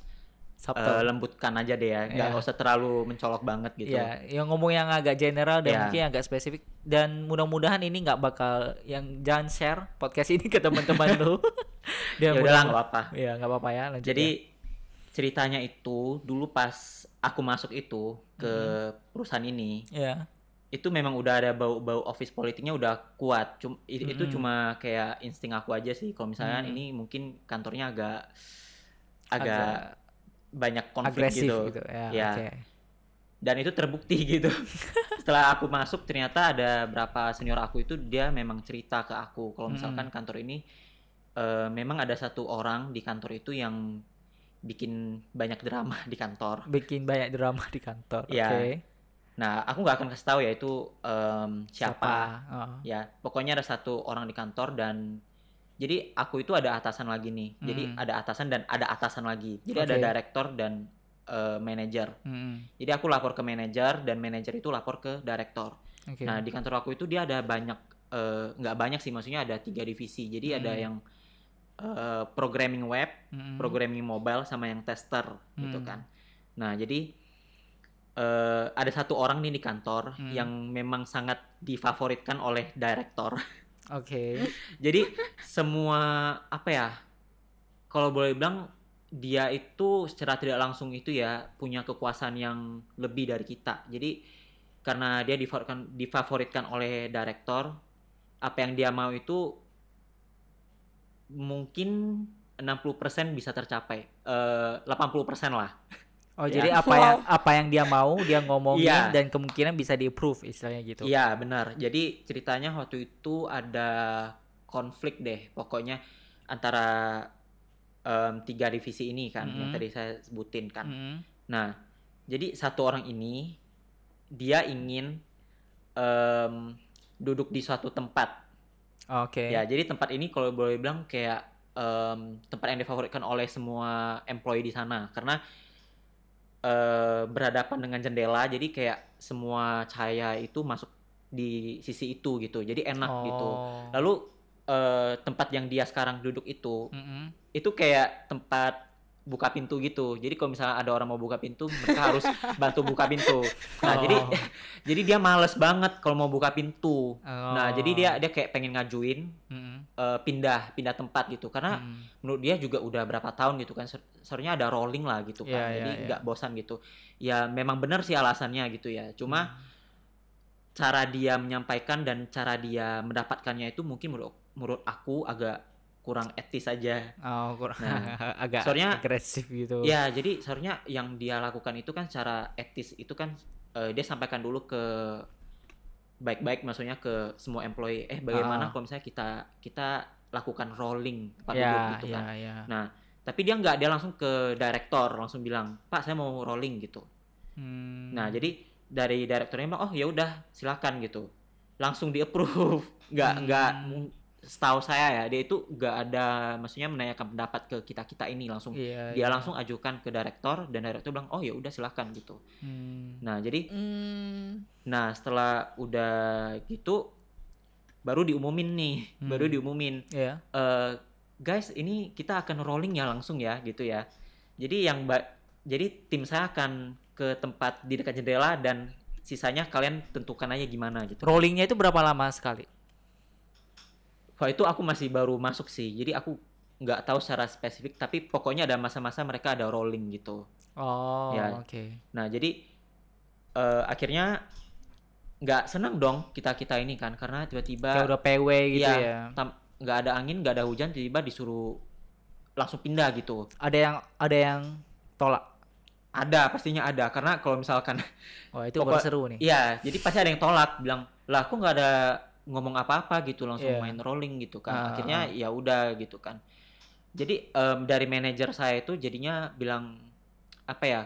B: Sabtu.
C: lembutkan aja deh ya nggak
B: Iya.
C: usah terlalu mencolok banget gitu
B: Ya, yang ngomong yang agak general dan
C: Iya.
B: mungkin agak spesifik dan mudah-mudahan ini nggak bakal yang jangan share podcast ini ke teman-teman lu.
C: ya
B: mudah-
C: nggak apa
B: Ya nggak apa-apa ya. Lanjut
C: Jadi
B: ya.
C: ceritanya itu dulu pas aku masuk itu ke perusahaan ini,
B: ya.
C: itu memang udah ada bau-bau office politiknya udah kuat. Cum, i- itu
B: Mm-mm.
C: cuma kayak insting aku aja sih. Kalau misalnya
B: Mm.
C: ini mungkin kantornya agak agak,
B: Agak
C: banyak konflik
B: agresif
C: gitu.
B: gitu. Ya,
C: Ya.
B: oke.
C: Dan itu terbukti gitu. Setelah aku masuk ternyata ada berapa senior aku itu dia memang cerita ke aku kalau misalkan kantor ini eh, memang ada satu orang di kantor itu yang bikin banyak drama di kantor.
B: Bikin banyak drama di kantor.
C: Iya.
B: Oke.
C: Nah, aku nggak akan kasih tahu ya itu em, siapa.
B: Oh.
C: Ya, pokoknya ada satu orang di kantor dan jadi aku itu ada atasan lagi nih. Jadi
B: Hmm.
C: ada atasan dan ada atasan lagi. Jadi ada
B: Oke.
C: direktur dan eh, manajer.
B: Mm-mm.
C: Jadi aku lapor ke manajer dan manajer itu lapor ke direktur.
B: Oke.
C: Nah, di kantor aku itu dia ada banyak eh, nggak banyak sih maksudnya ada tiga divisi. Jadi ada
B: Hmm.
C: yang eh, programming web,
B: Mm-mm.
C: programming mobile sama yang tester gitu
B: Hmm.
C: kan. Nah, jadi eh, ada satu orang nih di kantor
B: Hmm.
C: yang memang sangat difavoritkan oleh direktur.
B: Oke.
C: jadi semua apa ya? Kalau boleh bilang dia itu secara tidak langsung itu ya punya kekuasaan yang lebih dari kita. Jadi karena dia difavoritkan difavoritkan oleh direktur, apa yang dia mau itu mungkin 60% bisa tercapai. Eh 80% lah.
B: Oh,
C: Ya.
B: jadi apa yang apa yang dia mau dia ngomongin
C: Iya.
B: dan kemungkinan bisa di-approve istilahnya gitu.
C: Iya benar. Jadi ceritanya waktu itu ada konflik deh, pokoknya antara em, tiga divisi ini kan yang
B: Mm-mm.
C: tadi saya sebutin kan.
B: Mm-mm.
C: Nah, jadi satu orang ini dia ingin em, duduk di suatu tempat.
B: Oke.
C: Ya, jadi tempat ini kalau boleh bilang kayak em, tempat yang difavoritkan oleh semua employee di sana karena eh, berhadapan dengan jendela, jadi kayak semua cahaya itu masuk di sisi itu gitu. Jadi enak gitu.
B: Oh.
C: Lalu eh, tempat yang dia sekarang duduk itu
B: Mm-mm.
C: itu kayak tempat buka pintu gitu. Jadi kalau misalnya ada orang mau buka pintu, mereka harus bantu buka pintu. Nah,
B: Oh.
C: jadi jadi dia males banget kalau mau buka pintu. Nah, jadi dia
B: Oh.
C: dia kayak pengen ngajuin
B: Mm-mm.
C: eh, pindah pindah tempat gitu. Karena
B: Mm.
C: menurut dia juga udah berapa tahun gitu kan. Se- Seharusnya ada rolling lah gitu kan.
B: Iya, iya,
C: jadi
B: iya.
C: nggak bosan gitu. Ya memang benar sih alasannya gitu ya.
B: Hmm.
C: Cuma cara dia menyampaikan dan cara dia mendapatkannya itu mungkin menurut menurut aku agak kurang etis aja.
B: Oh, kurang
C: Nah,
B: agak
C: soalnya-
B: agresif gitu.
C: Ya, jadi seharusnya yang dia lakukan itu kan secara etis itu kan eh, dia sampaikan dulu ke baik-baik maksudnya ke semua employee. Eh, bagaimana
B: Ah.
C: kalau misalnya kita kita lakukan rolling tempat
B: ya,
C: duduk gitu
B: ya,
C: kan.
B: ya.
C: Nah, tapi dia nggak dia langsung ke direktor langsung bilang, "Pak, saya mau rolling." gitu.
B: Hmm.
C: Nah, jadi dari direkturnya bilang, "Oh, ya udah, silakan." gitu. Langsung di-approve. Nggak nggak
B: Hmm.
C: Setahu saya ya, dia itu nggak ada maksudnya menanyakan pendapat ke kita-kita ini langsung
B: Iya,
C: dia
B: iya.
C: langsung ajukan ke direktur dan direktur bilang oh ya udah silakan gitu
B: Hmm.
C: nah jadi
A: Hmm.
C: nah setelah udah gitu baru diumumin nih
B: Hmm.
C: baru diumumin
B: Iya.
C: eh guys ini kita akan rolling ya langsung ya gitu ya jadi yang jadi tim saya akan ke tempat di dekat jendela dan sisanya kalian tentukan aja gimana gitu
B: Rollingnya itu berapa lama sekali?
C: Wah itu aku masih baru masuk sih jadi aku nggak tahu secara spesifik tapi pokoknya ada masa-masa mereka ada rolling gitu
B: Oh,
C: Ya.
B: oke.
C: Nah, jadi eh, akhirnya nggak senang dong kita kita ini kan karena
B: Kayak
C: tiba-tiba
B: udah PW gitu
C: Iya.
B: ya.
C: nggak ada angin, nggak ada hujan, tiba-tiba disuruh langsung pindah gitu.
B: Ada yang ada yang tolak.
C: Ada, pastinya ada karena kalau misalkan
B: Wah, itu
C: Pokok-
B: baru seru nih.
C: iya, jadi pasti ada yang tolak bilang, "Lah, aku nggak ada ngomong apa-apa gitu, langsung
B: Iya.
C: main rolling gitu kan."
B: Ah,
C: Akhirnya ya udah gitu kan. Jadi em, dari manajer saya itu jadinya bilang apa ya?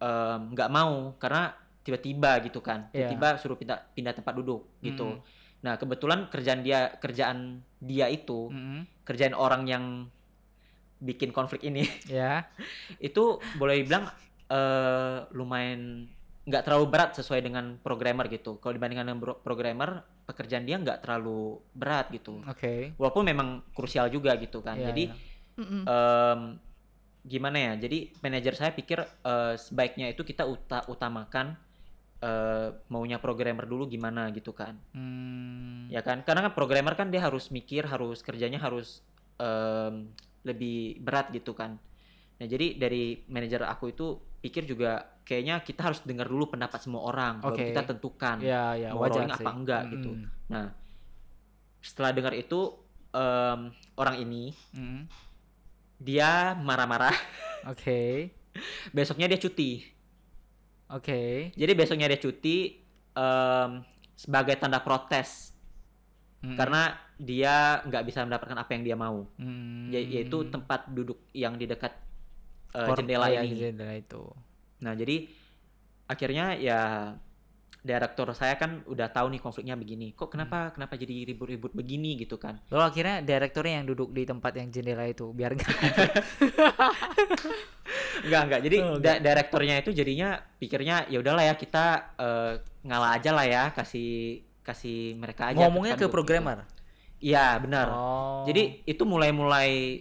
C: nggak mau karena tiba-tiba gitu kan.
B: Iya.
C: Tiba-tiba suruh pindah pindah tempat duduk gitu.
B: Mm.
C: Nah, kebetulan kerjaan dia kerjaan dia itu,
B: Mm-mm.
C: kerjaan orang yang bikin konflik ini
B: Ya.
C: itu boleh dibilang eh lumayan nggak terlalu berat sesuai dengan programmer gitu. Kalau dibandingkan dengan programmer, pekerjaan dia nggak terlalu berat gitu.
B: Oke.
C: Walaupun memang krusial juga gitu kan.
B: Iya,
C: Jadi.
A: Mm-mm.
C: em, gimana ya? Jadi manajer saya pikir eh, sebaiknya itu kita uta- utamakan eh, maunya programmer dulu gimana gitu kan.
B: Hmm.
C: Ya kan? Karena kan programmer kan dia harus mikir, harus kerjanya harus em, lebih berat gitu kan. Nah, jadi dari manajer aku itu pikir juga kayaknya kita harus dengar dulu pendapat semua orang baru
B: Oke.
C: kita tentukan
B: Ya, ya,
C: mau rolling
B: sih.
C: apa enggak gitu.
B: Mm-mm.
C: Nah, setelah dengar itu em, orang ini
B: Mm-mm.
C: dia marah-marah.
B: Oke.
C: Besoknya dia cuti.
B: Oke.
C: Jadi besoknya dia cuti em, sebagai tanda protes
B: Mm-mm.
C: karena dia nggak bisa mendapatkan apa yang dia mau.
B: Mm.
C: Ya- yaitu tempat duduk yang di dekat
B: Kor-
C: jendela
B: iya,
C: ini.
B: jendela itu.
C: Nah, jadi akhirnya ya direktur saya kan udah tahu nih konfliknya begini. Kok kenapa kenapa jadi ribut-ribut begini gitu kan?
B: Lalu akhirnya direkturnya yang duduk di tempat yang jendela itu biar nggak
C: Enggak, enggak. Jadi
B: Oh,
C: da- direkturnya itu jadinya pikirnya ya udahlah ya kita eh, ngalah aja lah ya, kasih kasih mereka aja
B: ngomongnya ke
C: duduk
B: programmer.
C: gitu. Iya, benar.
B: Oh.
C: Jadi itu mulai-mulai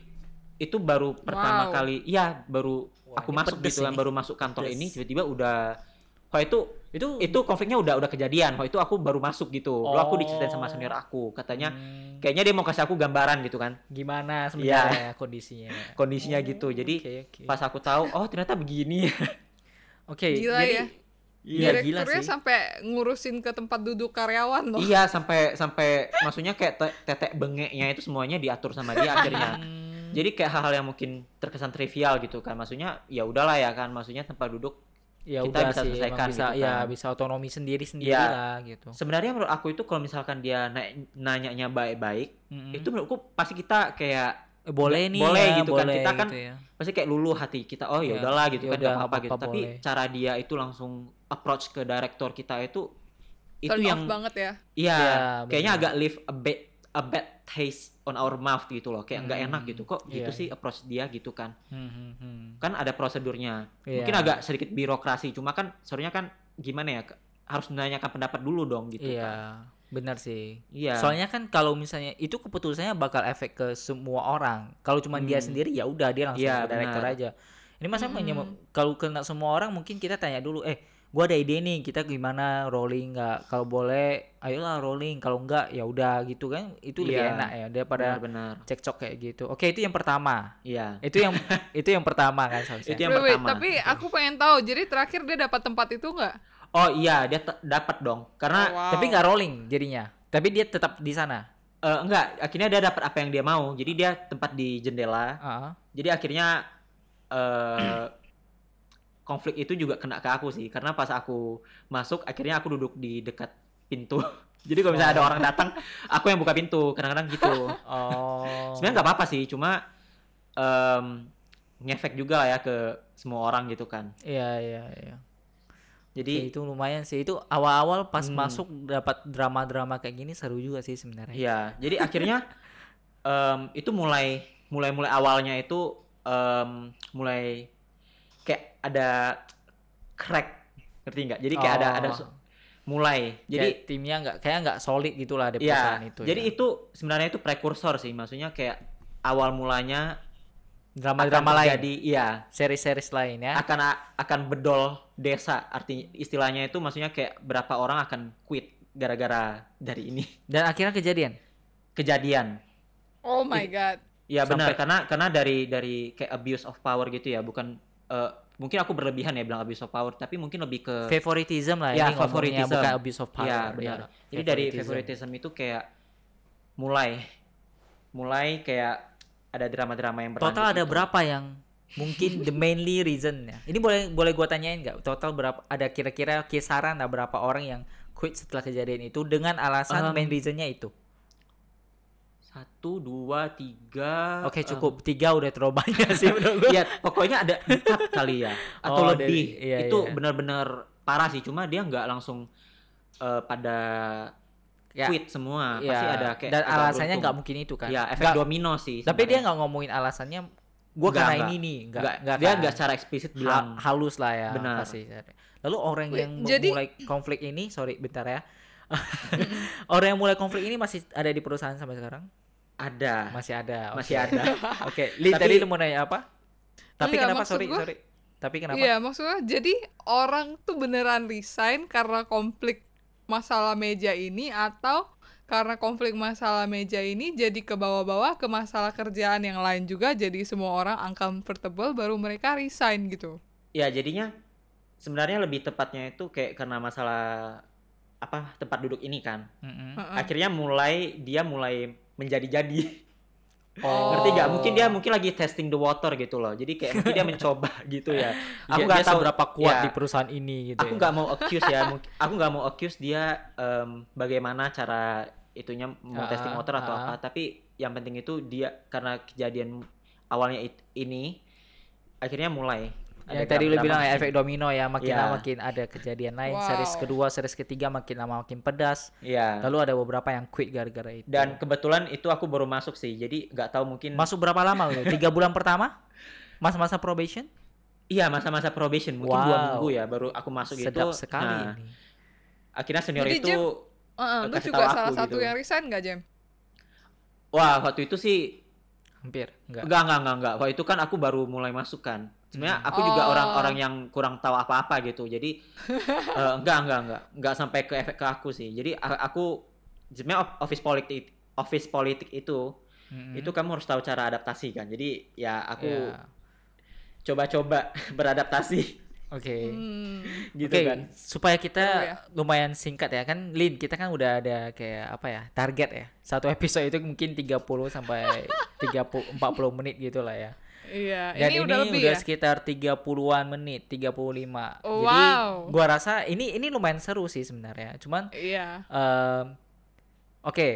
C: itu baru pertama
A: Wow.
C: kali, iya baru aku masuk
B: pedes
C: gitu kan, baru masuk kantor
B: Pedes.
C: ini tiba-tiba udah Wah itu
B: itu
C: itu konfliknya udah udah kejadian. Wah itu aku baru masuk gitu. Lalu aku diceritain sama
B: Oh.
C: senior aku, katanya
B: Hmm,
C: kayaknya dia mau kasih aku gambaran gitu kan
B: gimana
C: Iya.
B: sebenarnya kondisinya.
C: kondisinya
B: Oh,
C: gitu. Jadi
B: oke, oke.
C: pas aku tahu, oh ternyata begini.
B: Oke,
A: Gila
B: jadi
A: ya.
B: Iya, gila
A: Direkturnya
B: sih.
A: sampai ngurusin ke tempat duduk karyawan loh.
C: iya sampai sampai maksudnya kayak te- tetek bengeknya itu semuanya diatur sama dia akhirnya.
B: Hmm,
C: Jadi kayak hal-hal yang mungkin terkesan trivial gitu kan. Maksudnya ya udahlah ya kan. Maksudnya tempat duduk
B: ya
C: kita
B: udah
C: bisa
B: sih,
C: selesaikan
B: bisa
C: gitu
B: ya
C: kan.
B: bisa otonomi sendiri sendiri
C: Iya.
B: lah gitu.
C: sebenarnya menurut aku itu kalau misalkan dia na- nanyanya baik-baik,
B: Mm-mm.
C: itu menurutku pasti kita kayak
B: Eh, boleh nih
C: boleh
B: ya,
C: gitu kan.
B: boleh
C: Kita kan
B: gitu ya.
C: pasti kayak lulu hati kita oh ya
B: Iya,
C: udahlah gitu
B: ya
C: kan apa-apa gitu tapi cara dia itu langsung approach ke director kita itu itu
A: Turn
C: yang
A: off banget ya.
C: iya
B: Iya,
C: kayaknya agak leave a bad a bad taste on our mouth gitu loh kayak nggak
B: Hmm,
C: enak gitu kok gitu
B: iya,
C: sih approach dia gitu kan
B: Hmm, hmm, hmm.
C: kan ada prosedurnya
B: Iya.
C: mungkin agak sedikit birokrasi cuma kan sebenarnya kan gimana ya harus menanyakan pendapat dulu dong gitu
B: Iya,
C: kan
B: benar sih.
C: iya
B: Soalnya kan kalau misalnya itu keputusannya bakal efek ke semua orang. Kalau cuma dia
C: Hmm.
B: sendiri ya udah dia langsung
C: Iya,
B: ke
C: benar.
B: aja. Ini masa menyem- kalau kena semua orang mungkin kita tanya dulu, eh gua ada ide nih, kita gimana rolling nggak? Kalau boleh, ayolah rolling. Kalau enggak ya udah gitu kan. Itu lebih
C: Iya,
B: enak ya daripada
C: benar-benar
B: cekcok kayak gitu. Oke, itu yang pertama.
C: iya
B: Itu yang itu yang pertama kan seharusnya.
C: Itu yang
A: Wait, wait,
C: pertama.
A: tapi aku pengen tahu. Jadi terakhir dia dapat tempat itu nggak?
C: oh iya dia dapat dong karena
A: Oh, wow.
B: Tapi nggak rolling jadinya. Tapi dia tetap di sana.
C: Eh, enggak, akhirnya dia dapat apa yang dia mau. Jadi dia tempat di jendela.
B: Ah,
C: Jadi akhirnya eh konflik itu juga kena ke aku sih, karena pas aku masuk, akhirnya aku duduk di dekat pintu. Jadi kalau misalnya ada
B: Oh.
C: orang datang, aku yang buka pintu. Kadang-kadang gitu.
B: Oh.
C: Sebenarnya nggak apa-apa sih, cuma em, ngefek juga lah ya ke semua orang gitu kan.
B: Iya, iya, iya. Ya,
C: Jadi
B: itu lumayan sih. Itu awal-awal pas
C: Hmm.
B: masuk dapat drama-drama kayak gini seru juga sih sebenarnya.
C: Iya, jadi akhirnya em, itu mulai mulai mulai awalnya itu em, mulai kayak ada crack, ngerti nggak? Jadi kayak ada ada
B: Oh.
C: su- mulai.
B: Jadi
C: Jadi
B: timnya nggak kayak nggak solid gitulah di
C: ya,
B: perusahaan itu.
C: jadi
B: ya.
C: itu sebenarnya itu prekursor sih, maksudnya kayak awal mulanya
B: drama-drama
C: akan
B: lain,
C: terjadi, iya,
B: series-series lain ya.
C: akan akan bedol desa. Artinya istilahnya itu maksudnya kayak berapa orang akan quit gara-gara dari ini
B: Dan akhirnya kejadian.
C: kejadian.
A: Oh my god.
C: Iya
B: Sampai-
C: benar karena karena dari dari kayak abuse of power gitu ya bukan eh, mungkin aku berlebihan ya bilang abuse of power tapi mungkin lebih ke
B: Favoritism lah
C: Ya,
B: ini
C: favoritism.
B: bukan abuse of power.
C: Iya benar.
B: ya.
C: Jadi dari
B: Favoritism.
C: itu kayak mulai mulai kayak ada drama-drama yang
B: Total ada
C: gitu.
B: berapa yang mungkin the mainly reason ya? Ini boleh boleh gua tanyain nggak? Total berapa? Ada kira-kira kisaran ada berapa orang yang quit setelah kejadian itu dengan alasan
C: Um,
B: main reasonnya itu?
C: Satu, dua, tiga.
B: Oke
C: em,
B: cukup tiga udah terlalu banyak sih menurut.
C: Iya, pokoknya ada empat kali ya atau
B: Oh,
C: lebih.
B: dari- iya,
C: itu
B: iya.
C: benar-benar parah sih. Cuma dia nggak langsung eh, pada
B: Ya,
C: quit semua.
B: Iya,
C: Pasti ada kayak
B: dan alasannya nggak mungkin itu kan?
C: Ya, efek
B: Nggak-
C: domino sih.
B: tapi dia nggak ngomongin alasannya. Gua
C: Nggak,
B: karena ini nih, nggak
C: nggak,
B: nggak
C: dia nggak secara eksplisit
B: Ha-
C: bilang.
B: halus lah ya
C: Benar.
B: pasti. Lalu orang
A: Wait,
B: yang
A: jadi-
B: mulai konflik ini, sorry bentar ya. orang yang mulai konflik ini masih ada di perusahaan sampai sekarang?
C: Ada,
B: Masih ada.
C: masih
B: oke.
C: ada.
B: Oke, Lin
C: Tapi-
B: tadi lu mau nanya apa? Tapi
A: Enggak,
B: kenapa sorry,
A: gua-
B: sorry. Tapi kenapa?
A: Iya, maksudnya jadi orang tuh beneran resign karena konflik masalah meja ini atau karena konflik masalah meja ini jadi ke bawah-bawah ke masalah kerjaan yang lain juga jadi semua orang uncomfortable baru mereka resign gitu.
C: Ya, jadinya sebenarnya lebih tepatnya itu kayak karena masalah apa tempat duduk ini kan.
B: Mm-mm.
A: Heeh.
C: Akhirnya mulai dia mulai menjadi-jadi.
B: Oh.
C: Ngerti gak? Mungkin dia mungkin lagi testing the water gitu loh. Jadi kayak mungkin dia mencoba gitu ya. Aku nggak tahu
B: seberapa kuat
C: ya,
B: di perusahaan ini gitu.
C: Aku
B: ya.
C: nggak mau accuse ya. Aku nggak mau accuse dia em, bagaimana cara itunya mau
B: Ah,
C: testing water atau
B: ah.
C: apa. Tapi yang penting itu dia karena kejadian awalnya it- ini akhirnya mulai.
B: Yang tadi lu bilang ya efek domino ya, makin
C: Iya.
B: lama makin ada kejadian lain.
A: Wow.
B: Series kedua, series ketiga makin lama makin pedas.
C: Iya.
B: Lalu ada beberapa yang quit gara-gara itu.
C: Dan kebetulan itu aku baru masuk sih. Jadi nggak tahu mungkin
B: masuk berapa lama lu? Tiga bulan pertama? Masa-masa probation?
C: Iya masa-masa probation mungkin dua
B: Wow.
C: minggu ya baru aku masuk
B: Sedap
C: itu.
B: sekali
C: Nah,
B: ini.
C: akhirnya senior
A: Jadi,
C: itu
A: Jem, Heeh, lu
C: kasih
A: juga salah satu
C: gitu.
A: yang resign gak, Jem?
C: wah waktu itu sih
B: Hampir, enggak.
C: enggak enggak enggak enggak. Waktu itu kan aku baru mulai masuk kan. Sebenarnya aku juga
A: Oh.
C: orang-orang yang kurang tahu apa-apa gitu. Jadi eh, enggak enggak enggak enggak sampai ke efek ke aku sih. Jadi aku sebenarnya of- office politik office politik itu
B: Mm-mm.
C: itu kamu harus tahu cara adaptasi kan. Jadi ya aku
B: Iya.
C: coba-coba beradaptasi
B: Oke.
A: Hmm.
C: gitu
B: Oke,
C: kan.
B: supaya kita
A: Seru ya.
B: lumayan singkat ya kan Lin, kita kan udah ada kayak apa ya? Target ya. Satu episode itu mungkin 30 sampai 30 40 menit gitu lah ya.
A: Iya,
B: Dan
A: ini, udah lebih ya.
B: sekitar 30-an menit, 35.
A: Oh,
B: Jadi
A: wow.
B: gua rasa ini ini lumayan seru sih sebenarnya. Cuman
A: Iya.
B: em, oke.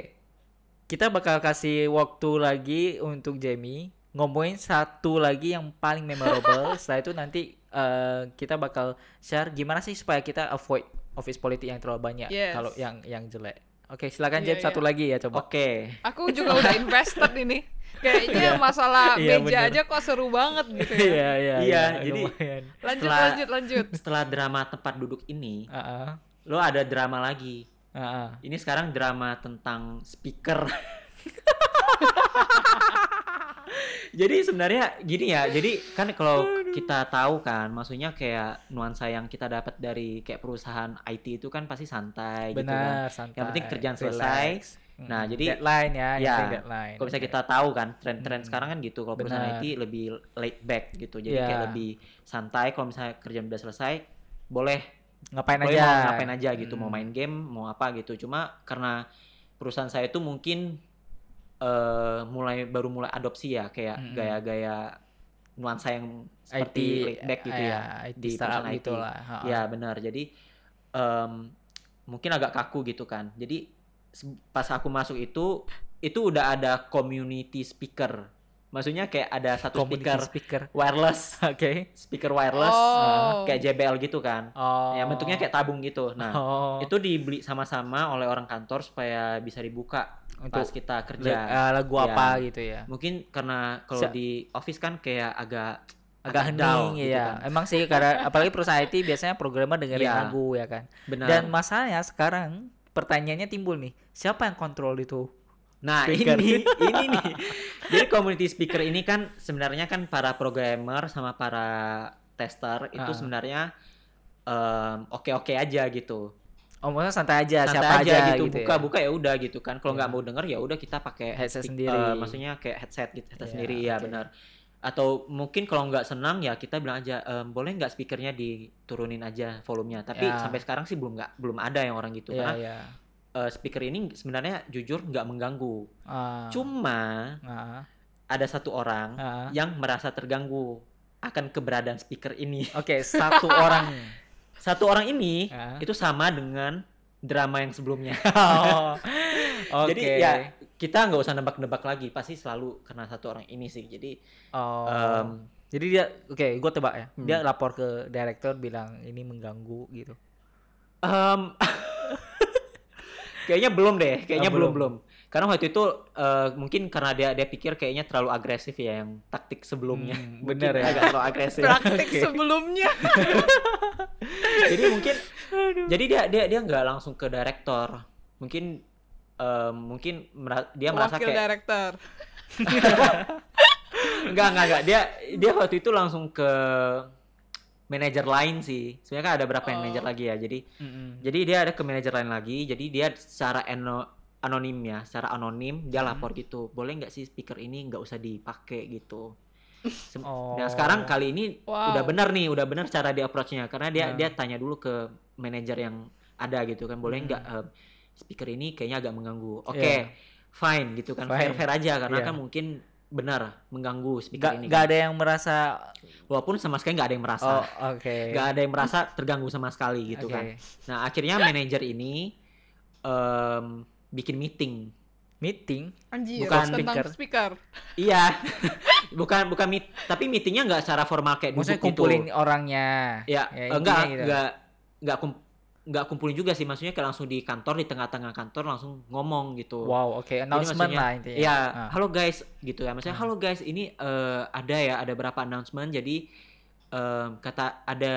B: kita bakal kasih waktu lagi untuk Jamie ngomongin satu lagi yang paling memorable. Setelah itu nanti eh, kita bakal share gimana sih supaya kita avoid office politik yang terlalu banyak
A: Yes.
B: kalau yang yang jelek. Oke, silakan
A: Iya,
B: James satu
A: iya.
B: lagi ya coba.
C: Oke.
A: Aku juga udah invested ini. Kayaknya masalah
B: Iya,
A: meja
B: bener.
A: aja kok seru banget gitu ya.
B: Iya, iya,
C: Iya, jadi-
B: lumayan.
A: Lanjut,
C: Setelah-
A: lanjut, lanjut.
C: Setelah drama tempat duduk ini,
B: Heeh.
C: lo ada drama lagi.
B: Heeh.
C: Ini sekarang drama tentang speaker. jadi sebenarnya gini ya, jadi kan kalau kita tahu kan, maksudnya kayak nuansa yang kita dapat dari kayak perusahaan IT itu kan pasti santai gitu kan.
B: Benar, santai.
C: Yang penting kerjaan selesai.
B: relax.
C: Nah,
B: Mm,
C: jadi-
B: deadline ya,
C: Ya,
B: deadline.
C: Kalau bisa
B: Oke.
C: kita tahu kan, tren-tren
B: Hmm.
C: sekarang kan gitu. Kalau perusahaan
B: Benar.
C: IT lebih laid back gitu, jadi
B: Iya.
C: kayak lebih santai. Kalau misalnya kerjaan udah selesai, boleh
B: ngapain
C: boleh
B: aja?
C: mau ngapain aja gitu, mau
B: Mm.
C: main game, mau apa gitu. Cuma karena perusahaan saya itu mungkin eh mulai baru mulai adopsi ya kayak
B: Mm-mm.
C: gaya-gaya nuansa yang seperti
B: IT,
C: back gitu ya,
B: IT
C: di perusahaan IT.
B: lah. ha-ha.
C: Ya benar. Jadi em, mungkin agak kaku gitu kan. Jadi pas aku masuk itu itu udah ada community speaker. Maksudnya kayak ada satu
B: Community
C: speaker
B: speaker.
C: wireless,
B: Oke.
C: speaker wireless
A: Oh.
C: kayak JBL gitu kan.
B: Oh.
C: Ya bentuknya kayak tabung gitu. Nah,
B: oh.
C: itu dibeli sama-sama oleh orang kantor supaya bisa dibuka
B: Untuk
C: pas kita kerja.
B: eh, lagu
C: Ya.
B: apa gitu ya.
C: Mungkin karena kalau di office kan kayak agak
B: Agak hening
C: gitu
B: ya.
C: kan.
B: Emang sih karena apalagi perusahaan IT biasanya programmer dengerin
C: Iya.
B: lagu ya kan.
C: Benar.
B: Dan masalahnya sekarang pertanyaannya timbul nih, siapa yang kontrol itu?
C: Nah
B: Speaker.
C: ini ini nih. Jadi community speaker ini kan sebenarnya kan para programmer sama para tester itu
B: Ah.
C: sebenarnya em, oke-oke aja gitu.
B: Oh, maksudnya santai aja,
C: Santai
B: siapa
C: aja,
B: aja,
C: gitu.
B: gitu
C: buka
B: ya.
C: buka ya udah gitu kan. Kalau nggak
B: Iya.
C: mau denger ya udah kita pakai
B: Headset
C: speak-
B: sendiri.
C: eh, maksudnya kayak headset gitu, headset
B: Iya,
C: sendiri ya
B: oke.
C: benar. Atau mungkin kalau nggak senang ya kita bilang aja em, boleh nggak speakernya diturunin aja volumenya. Tapi
B: Ya.
C: sampai sekarang sih belum nggak belum ada yang orang gitu
B: Iya,
C: karena
B: iya.
C: Eh, speaker ini sebenarnya jujur nggak mengganggu.
B: Ah,
C: Cuma
B: ah,
C: ada satu orang
B: ah.
C: yang merasa terganggu akan keberadaan speaker ini.
B: Oke, satu orang.
C: Satu orang ini
B: Ah.
C: itu sama dengan drama yang sebelumnya.
B: Oh, Oke.
C: Jadi ya kita nggak usah nebak-nebak lagi, pasti selalu karena satu orang ini sih. Jadi
B: Oh.
C: em,
B: Jadi dia, oke, gue tebak ya.
C: Hmm.
B: Dia lapor ke direktur bilang ini mengganggu gitu.
C: em, kayaknya belum deh, kayaknya
B: Oh,
C: belum
B: belum.
C: Karena waktu itu eh, mungkin karena dia dia pikir kayaknya terlalu agresif ya yang taktik sebelumnya.
B: Hmm,
C: Mungkin
B: bener ya.
C: Agak terlalu agresif.
A: Praktik
B: Oke.
A: sebelumnya.
C: jadi mungkin jadi dia dia dia nggak langsung ke direktor mungkin em, mungkin mera- dia merasa
A: Wakil
C: kayak
A: director.
C: enggak enggak enggak dia dia waktu itu langsung ke manajer lain sih sebenarnya kan ada berapa yang
A: Oh.
C: manajer lagi ya jadi
B: Mm-mm.
C: jadi dia ada ke manajer lain lagi jadi dia secara ano- anonim ya secara anonim dia
B: Hmm.
C: lapor gitu boleh nggak sih speaker ini nggak usah dipakai gitu Sem-
B: Oh.
C: Nah sekarang kali ini
A: Wow.
C: udah benar nih, udah benar cara di approach-nya karena dia
B: Nah.
C: dia tanya dulu ke manajer yang ada gitu kan, boleh
B: Hmm.
C: nggak eh, speaker ini kayaknya agak mengganggu. Oke,
B: Iya.
C: fine gitu kan,
B: Fine.
C: fair fair aja karena
B: Iya.
C: kan mungkin benar mengganggu
B: Gak,
C: speaker ini.
B: gak
C: kan.
B: ada yang merasa
C: Walaupun sama sekali nggak ada yang merasa,
B: oh oke
C: nggak ada yang merasa terganggu sama sekali gitu
B: Oke.
C: kan. Nah akhirnya manajer ini em, bikin meeting.
B: meeting
A: Anjir,
C: Bukan
A: tentang
B: speaker.
A: speaker.
C: Iya, bukan bukan meet, tapi meetingnya nggak secara formal kayak
B: maksudnya
C: duduk gitu.
B: kumpulin orangnya
C: Ya,
B: Ya,
C: enggak
B: gitu.
C: enggak enggak kum, enggak kumpulin juga sih maksudnya kayak langsung di kantor di tengah-tengah kantor langsung ngomong gitu.
B: wow oke announcement
C: maksudnya-
B: lah intinya
C: Ya,
B: Ah.
C: halo guys gitu ya. Maksudnya
B: Ah.
C: halo guys, ini eh, ada ya ada berapa announcement jadi em, kata ada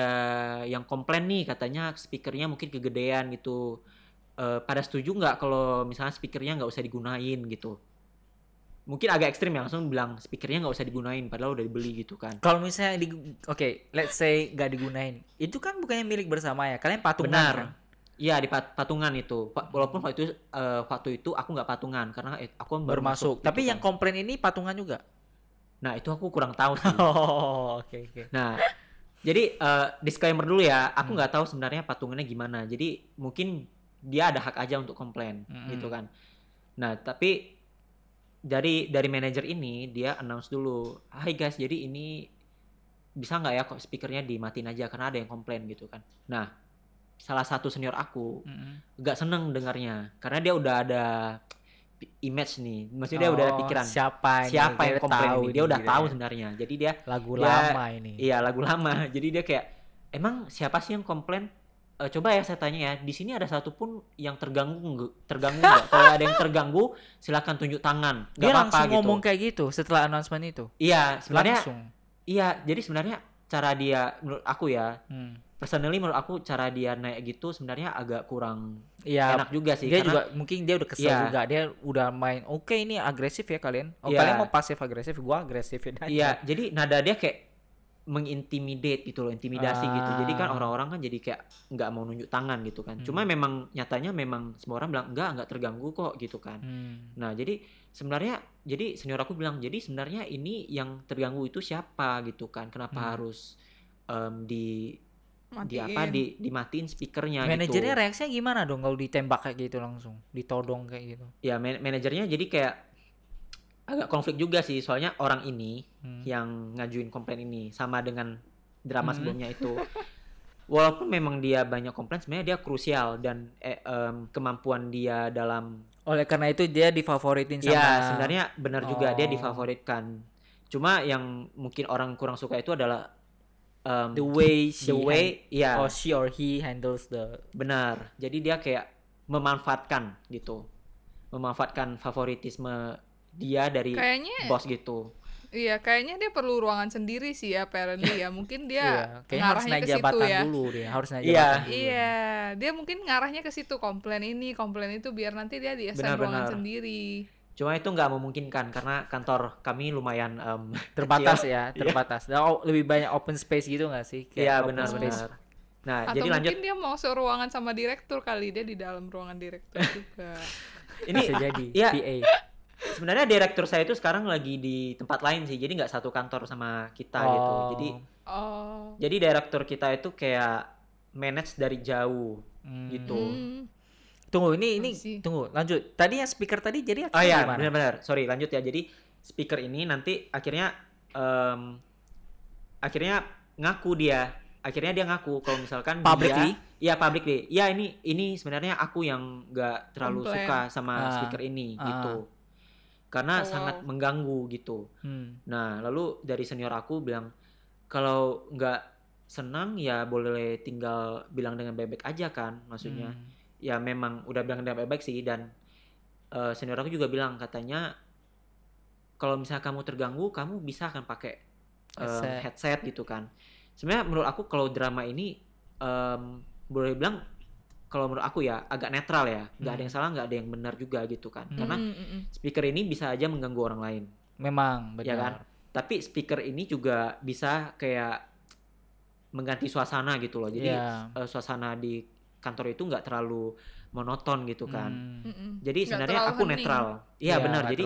C: yang komplain nih katanya speakernya mungkin kegedean gitu. Eh, pada setuju nggak kalau misalnya speakernya nggak usah digunain gitu? Mungkin agak ekstrim ya langsung bilang speakernya nggak usah digunain padahal udah dibeli gitu kan.
B: kalau misalnya di oke let's say gak digunain itu kan bukannya milik bersama ya kalian patungan
C: Benar.
B: kan?
C: Iya di pat- patungan itu. Walaupun waktu itu eh, waktu itu aku nggak patungan karena eh, aku
B: baru masuk tapi
C: gitu
B: yang
C: kan.
B: komplain ini patungan juga
C: nah itu aku kurang tahu sih.
B: oh oke oke
C: nah jadi eh, disclaimer dulu ya. Aku
B: Hmm.
C: nggak tahu sebenarnya patungannya gimana. Jadi mungkin dia ada hak aja untuk komplain
B: Mm-mm.
C: gitu kan. Nah tapi dari dari manajer ini dia announce dulu, Hai guys, jadi ini bisa nggak ya kok speakernya dimatiin aja karena ada yang komplain gitu kan. Nah salah satu senior aku
B: Mm-mm.
C: nggak seneng dengarnya karena dia udah ada image nih. Maksudnya dia udah ada
B: Oh,
C: pikiran
B: siapa ini?
C: siapa yang komplain
B: tahu
C: ini. Dia udah
B: gitu
C: tahu
B: ya.
C: sebenarnya. Jadi dia
B: lagu
C: dia-
B: lama ini.
C: iya lagu lama. Jadi dia kayak emang siapa sih yang komplain? Eh, coba ya saya tanya ya, di sini ada satupun yang terganggu? Terganggu nggak? Kalau ada yang terganggu, silakan tunjuk tangan. Nggak
B: Dia
C: apa-apa
B: langsung
C: gitu.
B: ngomong kayak gitu setelah announcement itu.
C: Iya, sebenarnya
B: langsung.
C: iya. Jadi sebenarnya cara dia menurut aku ya,
B: Hmm.
C: personally menurut aku cara dia naik gitu sebenarnya agak kurang
B: Iya.
C: enak juga sih
B: Dia
C: karena
B: juga mungkin dia udah kesel
C: Iya.
B: juga. Dia udah main oke ini agresif ya kalian. Oh
C: Iya.
B: kalian mau pasif agresif, gua agresifin aja.
C: Iya, jadi nada dia kayak mengintimidate gitu loh, intimidasi gitu. Jadi kan
B: Ah.
C: orang-orang kan jadi kayak nggak mau nunjuk tangan gitu kan. Cuma
B: Hmm.
C: memang nyatanya memang semua orang bilang enggak, enggak terganggu kok gitu kan.
B: Hmm.
C: Nah, jadi sebenarnya jadi senior aku bilang, jadi sebenarnya ini yang terganggu itu siapa gitu kan. Kenapa
B: Hmm.
C: harus em, di di
A: Matiin.
C: apa di dimatiin speakernya
B: Manajernya
C: gitu.
B: reaksinya gimana dong kalau ditembak kayak gitu langsung, ditodong kayak gitu.
C: Ya man- manajernya jadi kayak agak konflik juga sih soalnya orang ini
B: Hmm.
C: yang ngajuin komplain ini sama dengan drama
B: Hmm.
C: sebelumnya itu walaupun memang dia banyak komplain sebenarnya dia krusial dan eh, em, kemampuan dia dalam
B: Oleh karena itu dia difavoritin sama
C: ya sebenarnya benar juga dia
B: Oh.
C: difavoritkan cuma yang mungkin orang kurang suka itu adalah em,
B: the way she
C: the way ya
B: hand- or she or he handles the
C: benar jadi dia kayak memanfaatkan gitu memanfaatkan favoritisme dia dari
A: Kayaknya
C: bos gitu
A: iya, kayaknya dia perlu ruangan sendiri sih ya apparently ya. Mungkin dia
B: Iya, harus
A: ngarahnya
B: naik
A: ke situ
B: jabatan
A: ya.
B: dulu dia, harus naik
C: Iya.
B: jabatan dulu.
A: Iya, dia mungkin ngarahnya ke situ komplain ini, komplain itu biar nanti dia di ruangan
C: Benar-benar.
A: sendiri.
C: cuma itu nggak memungkinkan karena kantor kami lumayan em,
B: Terbatas
C: kecil.
B: ya, terbatas. Dan oh, lebih banyak open space gitu nggak sih?
C: Iya
B: open
C: benar
B: space.
C: benar. Nah,
A: Atau
C: jadi lanjut
A: mungkin dia mau seruangan sama direktur kali dia di dalam ruangan direktur juga.
C: ini
B: Bisa jadi
C: Iya.
B: PA.
C: Sebenarnya direktur saya itu sekarang lagi di tempat lain sih. Jadi nggak satu kantor sama kita gitu.
B: Oh.
C: Jadi
A: Oh.
C: jadi direktur kita itu kayak manage dari jauh
B: Hmm.
C: gitu.
A: Hmm.
B: Tunggu ini ini
A: see.
B: tunggu lanjut. Tadi yang speaker tadi jadi
C: Oh iya,
B: gimana?
C: benar-benar. Sorry, lanjut ya. Jadi speaker ini nanti akhirnya em, akhirnya ngaku dia. Akhirnya dia ngaku kalau misalkan
B: Publicly?
C: dia Iya, publicly. Iya, ini ini sebenarnya aku yang nggak terlalu
A: Komplain.
C: suka sama
B: Ah.
C: speaker ini
B: Ah.
C: gitu. Karena
A: Oh,
C: sangat mengganggu gitu.
B: Hmm.
C: Nah, lalu dari senior aku bilang kalau nggak senang ya boleh tinggal bilang dengan baik-baik aja kan, maksudnya.
B: Hmm.
C: Ya memang udah bilang dengan baik-baik sih dan eh, senior aku juga bilang katanya kalau misalnya kamu terganggu, kamu bisa akan pakai em,
B: Headset.
C: headset gitu kan. Sebenarnya menurut aku kalau drama ini em, boleh bilang kalau menurut aku ya agak netral ya, nggak ada
B: Hmm.
C: yang salah, nggak ada yang benar juga gitu kan.
B: Hmm.
C: Karena
A: Mm, mm, mm.
C: speaker ini bisa aja mengganggu orang lain.
B: Memang
C: Ya kan?
B: benar.
C: tapi speaker ini juga bisa kayak mengganti suasana gitu loh jadi
B: Iya.
C: eh, suasana di kantor itu nggak terlalu monoton gitu kan
B: Hmm.
A: Mm, mm.
C: jadi
A: Nggak
C: sebenarnya aku
A: hening.
C: netral iya benar
B: nggak
C: jadi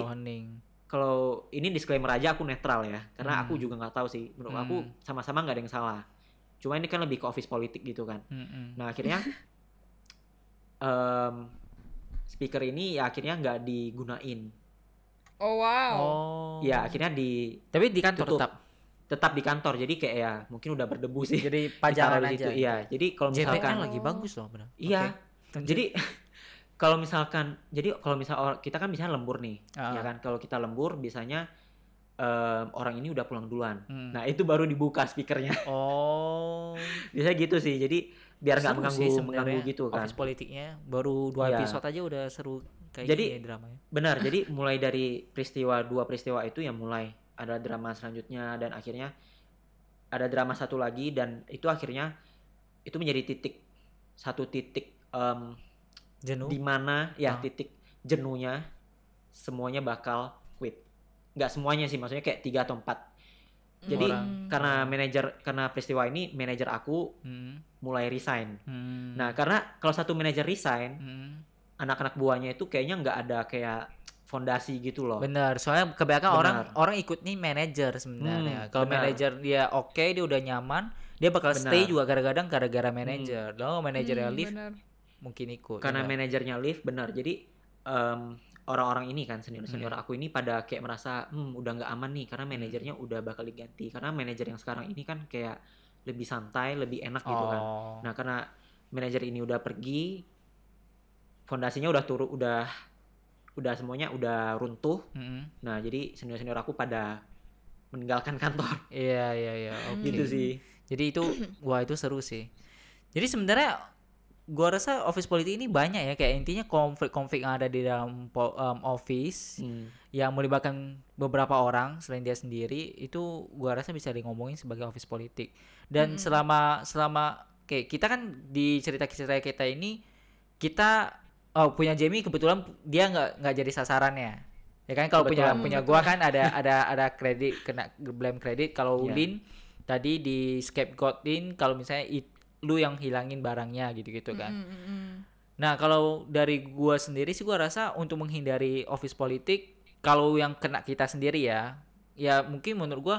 C: kalau ini disclaimer aja aku netral ya karena
B: Hmm.
C: aku juga nggak tahu sih menurut
B: Hmm.
C: aku sama-sama nggak ada yang salah cuma ini kan lebih ke office politik gitu kan
B: Mm-mm.
C: nah akhirnya em, speaker ini ya akhirnya nggak digunain
A: Oh wow.
B: Oh.
C: ya akhirnya di
B: Tapi di kantor
C: tutup.
B: tetap.
C: tetap di kantor jadi kayak ya mungkin udah berdebu sih
B: Jadi pajangan
C: di
B: aja.
C: situ. Iya, jadi kalau
B: JPN
C: misalkan
B: lagi bagus loh benar.
C: iya,
B: Oke.
C: jadi kalau misalkan jadi kalau misal kita kan biasanya lembur nih,
B: Ah.
C: ya kan? Kalau kita lembur biasanya em, orang ini udah pulang duluan.
B: Hmm.
C: Nah, itu baru dibuka speakernya.
B: Oh.
C: Biasanya gitu sih. Jadi biar nggak mengganggu
B: sih
C: mengganggu gitu kan.
B: Office politiknya baru dua
C: Iya.
B: episode aja udah seru kayak
C: Jadi-
B: gini dramanya.
C: Benar. jadi mulai dari peristiwa dua peristiwa itu yang mulai ada drama selanjutnya dan akhirnya ada drama satu lagi dan itu akhirnya itu menjadi titik satu titik em,
B: Jenuh.
C: di mana ya titik jenuhnya semuanya bakal quit nggak semuanya sih maksudnya kayak tiga atau empat jadi
B: Orang.
C: karena manajer karena peristiwa ini manajer aku
B: Hmm.
C: mulai resign
B: Hmm.
C: nah karena kalau satu manajer resign
B: Hmm.
C: anak-anak buahnya itu kayaknya nggak ada kayak fondasi gitu loh
B: Benar, soalnya kebanyakan
C: Benar.
B: orang orang ikut nih manajer sebenarnya.
C: Hmm,
B: Kalau manajer dia oke, dia udah nyaman, dia bakal stay
C: Benar.
B: juga kadang-kadang gara-gara manajer. Lo manajernya
A: Hmm,
B: leave
A: benar.
B: mungkin ikut.
C: karena
B: ya
C: manajernya leave benar jadi em, orang-orang ini kan senior senior aku ini pada kayak merasa hmm udah nggak aman nih karena manajernya udah bakal diganti karena manajer yang sekarang ini kan kayak lebih santai lebih enak gitu kan
B: Oh.
C: Nah, karena manajer ini udah pergi, fondasinya udah turun, udah udah semuanya udah runtuh.
B: Mm-mm.
C: Nah, jadi senior-senior aku pada meninggalkan kantor.
B: Iya iya iya.
C: Gitu sih.
B: Jadi itu wah itu seru sih. Jadi sebenarnya gua rasa office politik ini banyak ya kayak intinya konflik-konflik yang ada di dalam po- em, office
C: Hmm.
B: yang melibatkan beberapa orang selain dia sendiri itu gua rasa bisa di ngomongin sebagai office politik. Dan selama selama kayak kita kan di cerita-cerita kita ini kita oh punya Jamie kebetulan dia nggak nggak jadi sasarannya. Ya kan kalau punya punya gua kan ada ada ada kredit kena blame kredit kalau
C: Iya.
B: Lin tadi di scapegoatin kalau misalnya it- lu yang hilangin barangnya gitu-gitu kan.
A: Mm, mm, mm.
B: Nah, kalau dari gua sendiri sih gua rasa untuk menghindari office politik kalau yang kena kita sendiri ya, ya mungkin menurut gua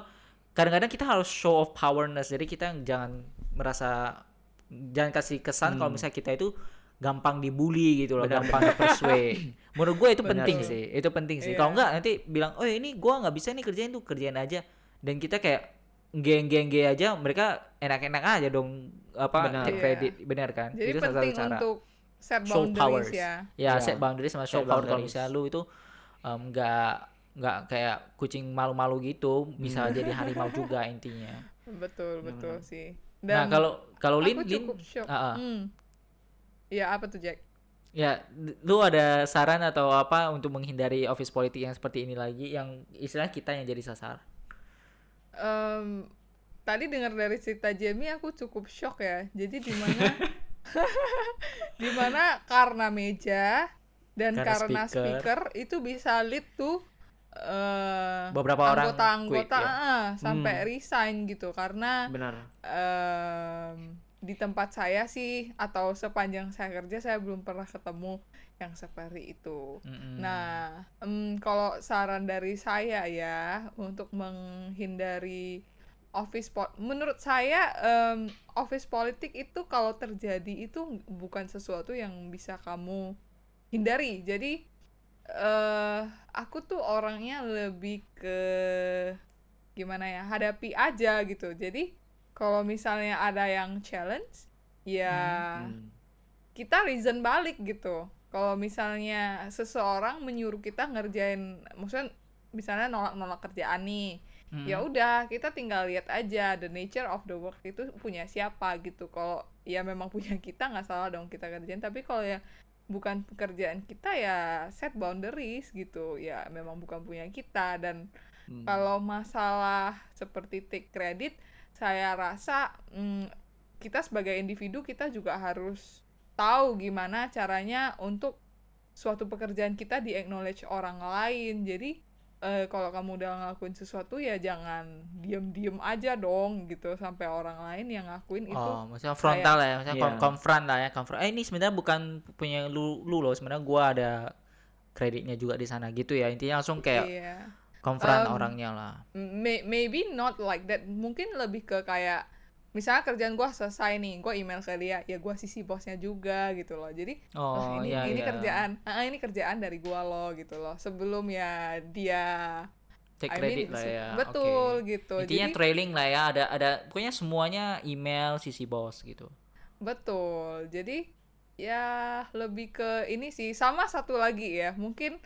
B: kadang-kadang kita harus show of powerness. Jadi kita jangan merasa jangan kasih kesan kalau
C: Hmm.
B: misalnya kita itu gampang dibully gitu loh,
C: Benar,
B: gampang persuade. Menurut gue itu
A: Benar
B: penting
A: tuh.
B: sih, itu penting sih.
A: Iya.
B: Kalau enggak nanti bilang, "Oh, ini gua nggak bisa nih kerjain tuh, kerjain aja." Dan kita kayak geng-geng aja mereka enak-enak aja dong apa
C: Benar.
A: Iya.
B: credit benar kan
A: Jadi
B: itu salah
A: penting
B: satu cara
A: untuk set
B: show
A: boundaries
B: powers
A: ya.
B: ya
C: Ya,
B: set boundaries sama show
C: set
B: power kalau
C: boundaries.
B: misalnya lu itu em, nggak nggak kayak kucing malu-malu gitu bisa
C: Hmm.
B: jadi harimau juga intinya
A: Betul, betul
C: Benar.
A: sih.
B: nah kalau kalau Lin Lin. Ah, ah.
A: Hmm. Ya apa tuh Jack?
B: ya lu ada saran atau apa untuk menghindari office politik yang seperti ini lagi yang istilah kita yang jadi sasar
A: Em, tadi dengar dari cerita Jamie aku cukup shock ya. Jadi di mana di mana karena meja dan
B: Karena
A: karena
B: speaker.
A: speaker. itu bisa lead tuh eh
B: Beberapa orang
A: anggota-anggota
B: quit, ya.
A: ah, sampai
C: Hmm.
A: resign gitu karena
C: Benar.
A: em, di tempat saya sih atau sepanjang saya kerja saya belum pernah ketemu yang seperti itu.
B: Mm-mm.
A: Nah, em, kalau saran dari saya ya untuk menghindari office po menurut saya em, office politik itu kalau terjadi itu bukan sesuatu yang bisa kamu hindari. Jadi eh aku tuh orangnya lebih ke gimana ya hadapi aja gitu. Jadi kalau misalnya ada yang challenge ya
C: Hmm.
A: kita reason balik gitu. Kalau misalnya seseorang menyuruh kita ngerjain, maksudnya misalnya nolak-nolak kerjaan nih,
B: Mm-mm.
A: ya udah kita tinggal lihat aja the nature of the work itu punya siapa gitu. Kalau ya memang punya kita nggak salah dong kita kerjain. Tapi kalau ya bukan pekerjaan kita ya set boundaries gitu. Ya memang bukan punya kita dan
C: Hmm.
A: kalau masalah seperti take credit, saya rasa mm, kita sebagai individu kita juga harus tahu gimana caranya untuk suatu pekerjaan kita di acknowledge orang lain. Jadi eh, kalau kamu udah ngelakuin sesuatu ya jangan diem-diem aja dong gitu sampai orang lain yang ngakuin itu.
B: Oh, maksudnya frontal ya, maksudnya
C: Iya.
B: kon- confront lah ya, confront. Eh ini sebenarnya bukan punya lu, lu loh, sebenarnya gua ada kreditnya juga di sana gitu ya. Intinya langsung kayak
A: Iya.
B: confront
A: Um,
B: orangnya lah.
A: May- maybe not like that mungkin lebih ke kayak misalnya kerjaan gua selesai nih gua email ke dia ya gua sisi bosnya juga gitu loh jadi
B: Oh,
A: "Wah, ini
B: iya,
A: ini
B: iya.
A: kerjaan ah, ini kerjaan dari gua loh gitu loh sebelum ya dia
B: Take
A: I
B: credit
A: mean,
B: lah ya.
A: betul
B: oke.
A: gitu
B: Intinya
A: jadi
B: trailing lah ya, ada ada pokoknya semuanya email sisi bos gitu.
A: betul jadi ya lebih ke ini sih sama satu lagi ya mungkin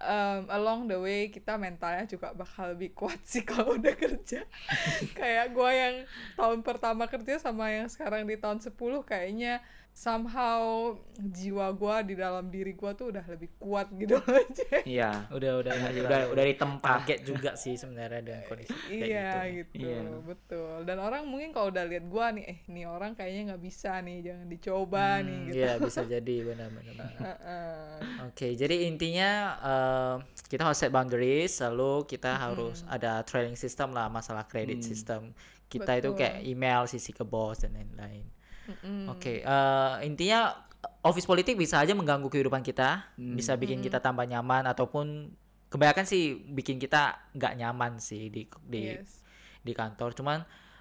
A: um, along the way kita mentalnya juga bakal lebih kuat sih kalau udah kerja. Kayak gua yang tahun pertama kerja sama yang sekarang di tahun 10 kayaknya somehow jiwa gua di dalam diri gua tuh udah lebih kuat gitu aja
C: Iya.
B: Udah udah
C: Udah,
B: udah,
C: udah, udah ditempa.
B: kaget juga sih sebenarnya dengan kondisi kayak
A: iya
B: gitu.
A: gitu,
C: Iya.
A: betul dan orang mungkin kalau udah lihat gua nih eh nih orang kayaknya nggak bisa nih jangan dicoba nih
B: Hmm,
A: gitu
B: Iya, bisa jadi benar-benar.
A: Heeh.
B: Oke, jadi intinya eh, kita harus set boundaries, lalu kita harus ada trailing system lah masalah credit
C: Hmm.
B: system. Kita itu
A: Betul.
B: kayak email sisi ke bos dan lain-lain.
A: Mm-mm.
B: Oke, eh, intinya office politik bisa aja mengganggu kehidupan kita,
C: Hmm.
B: bisa bikin
A: Mm-mm.
B: kita tambah nyaman ataupun kebanyakan sih bikin kita nggak nyaman sih di di
A: yes
B: di kantor. Cuman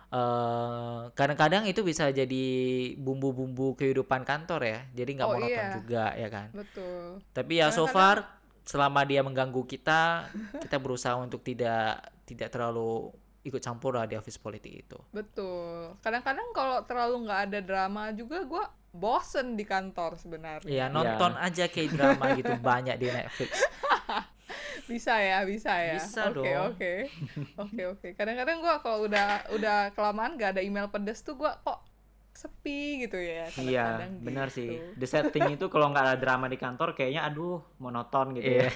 B: eh, kadang-kadang itu bisa jadi bumbu-bumbu kehidupan kantor ya, jadi nggak
A: Oh,
B: monoton
A: iya.
B: juga ya kan.
A: betul
B: Tapi ya so far selama dia mengganggu kita, kita berusaha untuk tidak tidak terlalu ikut campur lah di office politik itu.
A: Betul. Kadang-kadang kalau terlalu nggak ada drama juga, gua bosen di kantor sebenarnya.
B: Iya, nonton aja kayak drama gitu banyak di Netflix.
A: Bisa ya, bisa ya.
B: Bisa
A: Oke,
B: dong.
A: oke. Oke, oke. Kadang-kadang gua kalau udah udah kelamaan gak ada email pedes tuh gua kok sepi gitu ya.
C: Iya,
A: kadang-kadang
C: benar
A: gitu.
C: sih. The setting itu kalau nggak ada drama di kantor kayaknya aduh monoton gitu
B: Iya.
C: ya.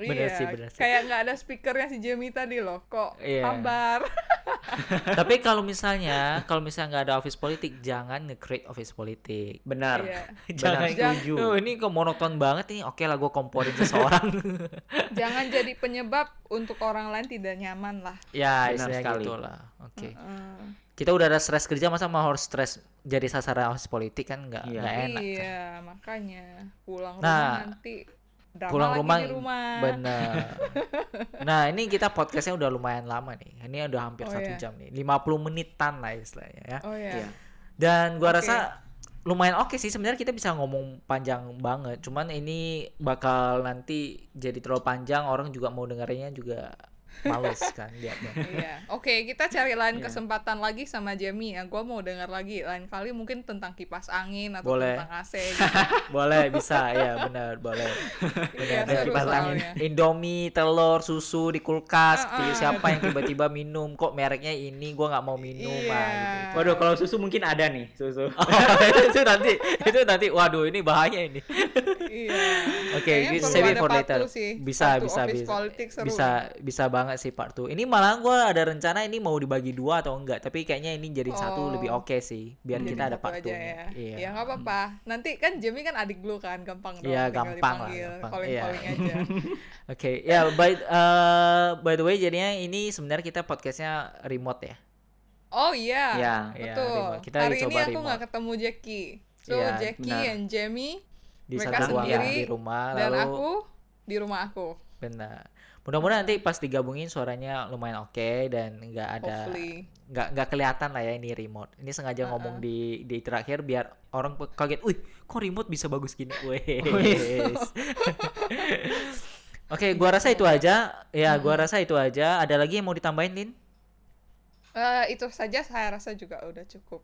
B: bener
A: Iya,
B: sih, bener sih.
A: Kayak nggak ada speakernya si Jamie tadi loh. Kok
B: Iya.
A: hambar.
B: Tapi kalau misalnya, kalau misalnya nggak ada office politik, jangan nge-create office politik.
C: Benar.
A: Iya.
B: jangan
C: setuju.
B: "Oh, ini kok monoton banget nih. Oke lah, gue komporin seseorang.
A: Jangan jadi penyebab untuk orang lain tidak nyaman lah.
B: ya,
C: Benar
B: istilahnya
C: sekali.
B: gitu lah. Oke.
A: Heeh.
B: Kita udah ada stres kerja, masa mau harus stres jadi sasaran office politik kan nggak
C: Iya.
B: nggak enak. kan?
A: Iya, makanya pulang
B: Nah,
A: rumah nanti drama
B: Pulang
A: lagi
B: rumah,
A: di rumah.
B: bener. nah ini kita podcastnya udah lumayan lama nih. Ini udah hampir
A: Oh,
B: satu
A: iya.
B: jam nih, 50 menitan lah istilahnya ya.
A: Oh ya.
C: Iya.
B: Dan gua
A: Oke.
B: rasa lumayan oke sih sebenarnya kita bisa ngomong panjang banget. Cuman ini bakal nanti jadi terlalu panjang orang juga mau dengerinnya juga males kan lihatnya.
A: Iya. Oke, kita cari lain
C: Iya.
A: kesempatan lagi sama Jamie ya. Gua mau dengar lagi lain kali mungkin tentang kipas angin atau
B: Boleh.
A: tentang AC gitu.
B: boleh bisa ya benar boleh.
A: Iya,
B: Benar.
A: seru
B: Kipas angin.
A: soalnya.
B: Indomie, telur, susu di kulkas.
A: Ah, ah.
B: Siapa yang tiba-tiba minum kok mereknya ini gua nggak mau minum
A: Iya.
B: ah, gitu.
C: Waduh, kalau susu mungkin ada nih, susu.
B: Oh, itu nanti itu nanti waduh ini bahaya ini.
A: Iya.
B: Oke,
A: perlu
B: save it for later.
A: sih.
B: Bisa, bisa, bisa. bisa,
A: nih.
B: Banget sih part 2. Ini malah gua ada rencana ini mau dibagi dua atau enggak, tapi kayaknya ini jadi satu
A: Oh.
B: lebih oke sih, biar
A: Jadi
B: kita ada
A: satu
B: part 2
A: aja ya.
B: Iya.
A: Ya nggak apa-apa. Nanti kan Jamie kan adik lu kan, gampang dong.
B: Iya, gampang lah, gampang.
A: Calling-calling
B: Iya.
A: aja.
B: Oke, ya by eh, by the way jadinya ini sebenarnya kita podcastnya remote ya.
A: Oh iya.
C: Ya,
B: Iya,
A: Betul.
B: remote. Kita
A: Hari ini aku
B: remote.
A: nggak ketemu Jackie. So
B: Iya,
A: Jackie
C: benar.
A: and Jamie
B: Di
A: Mereka
B: satu
A: sendiri
B: di rumah
A: dan
B: lalu
A: aku di rumah aku.
B: benar. Mudah-mudahan nanti pas digabungin suaranya lumayan oke dan nggak ada nggak nggak kelihatan lah ya ini remote. Ini sengaja ngomong di di terakhir biar orang kaget. Wih, kok remote bisa bagus gini? Wes. Oke, gua rasa itu aja. Ya, gua rasa itu aja. Ada lagi yang mau ditambahin, Lin?
A: Eh, itu saja saya rasa juga udah cukup.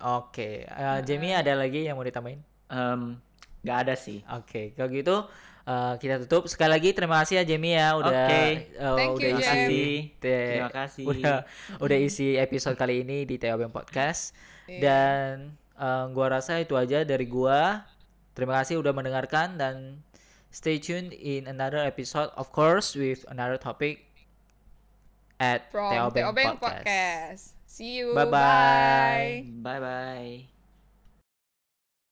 B: Oke, eh, Jamie ada lagi yang mau ditambahin?
C: Em, nggak ada sih.
B: Oke, kalau gitu eh, kita tutup. Sekali lagi terima kasih ya Jamie ya udah
C: Oke.
B: eh,
A: Thank
B: udah
A: you,
B: isi te-
C: Terima kasih.
B: udah udah isi episode kali ini di TOBM Podcast.
A: Iya.
B: Dan eh, gua rasa itu aja dari gua. Terima kasih udah mendengarkan dan stay tuned in another episode of course with another topic at
A: From
B: TOBM
A: Teobeng
B: Podcast.
A: Podcast. See you.
B: Bye-bye.
A: Bye.
C: Bye bye.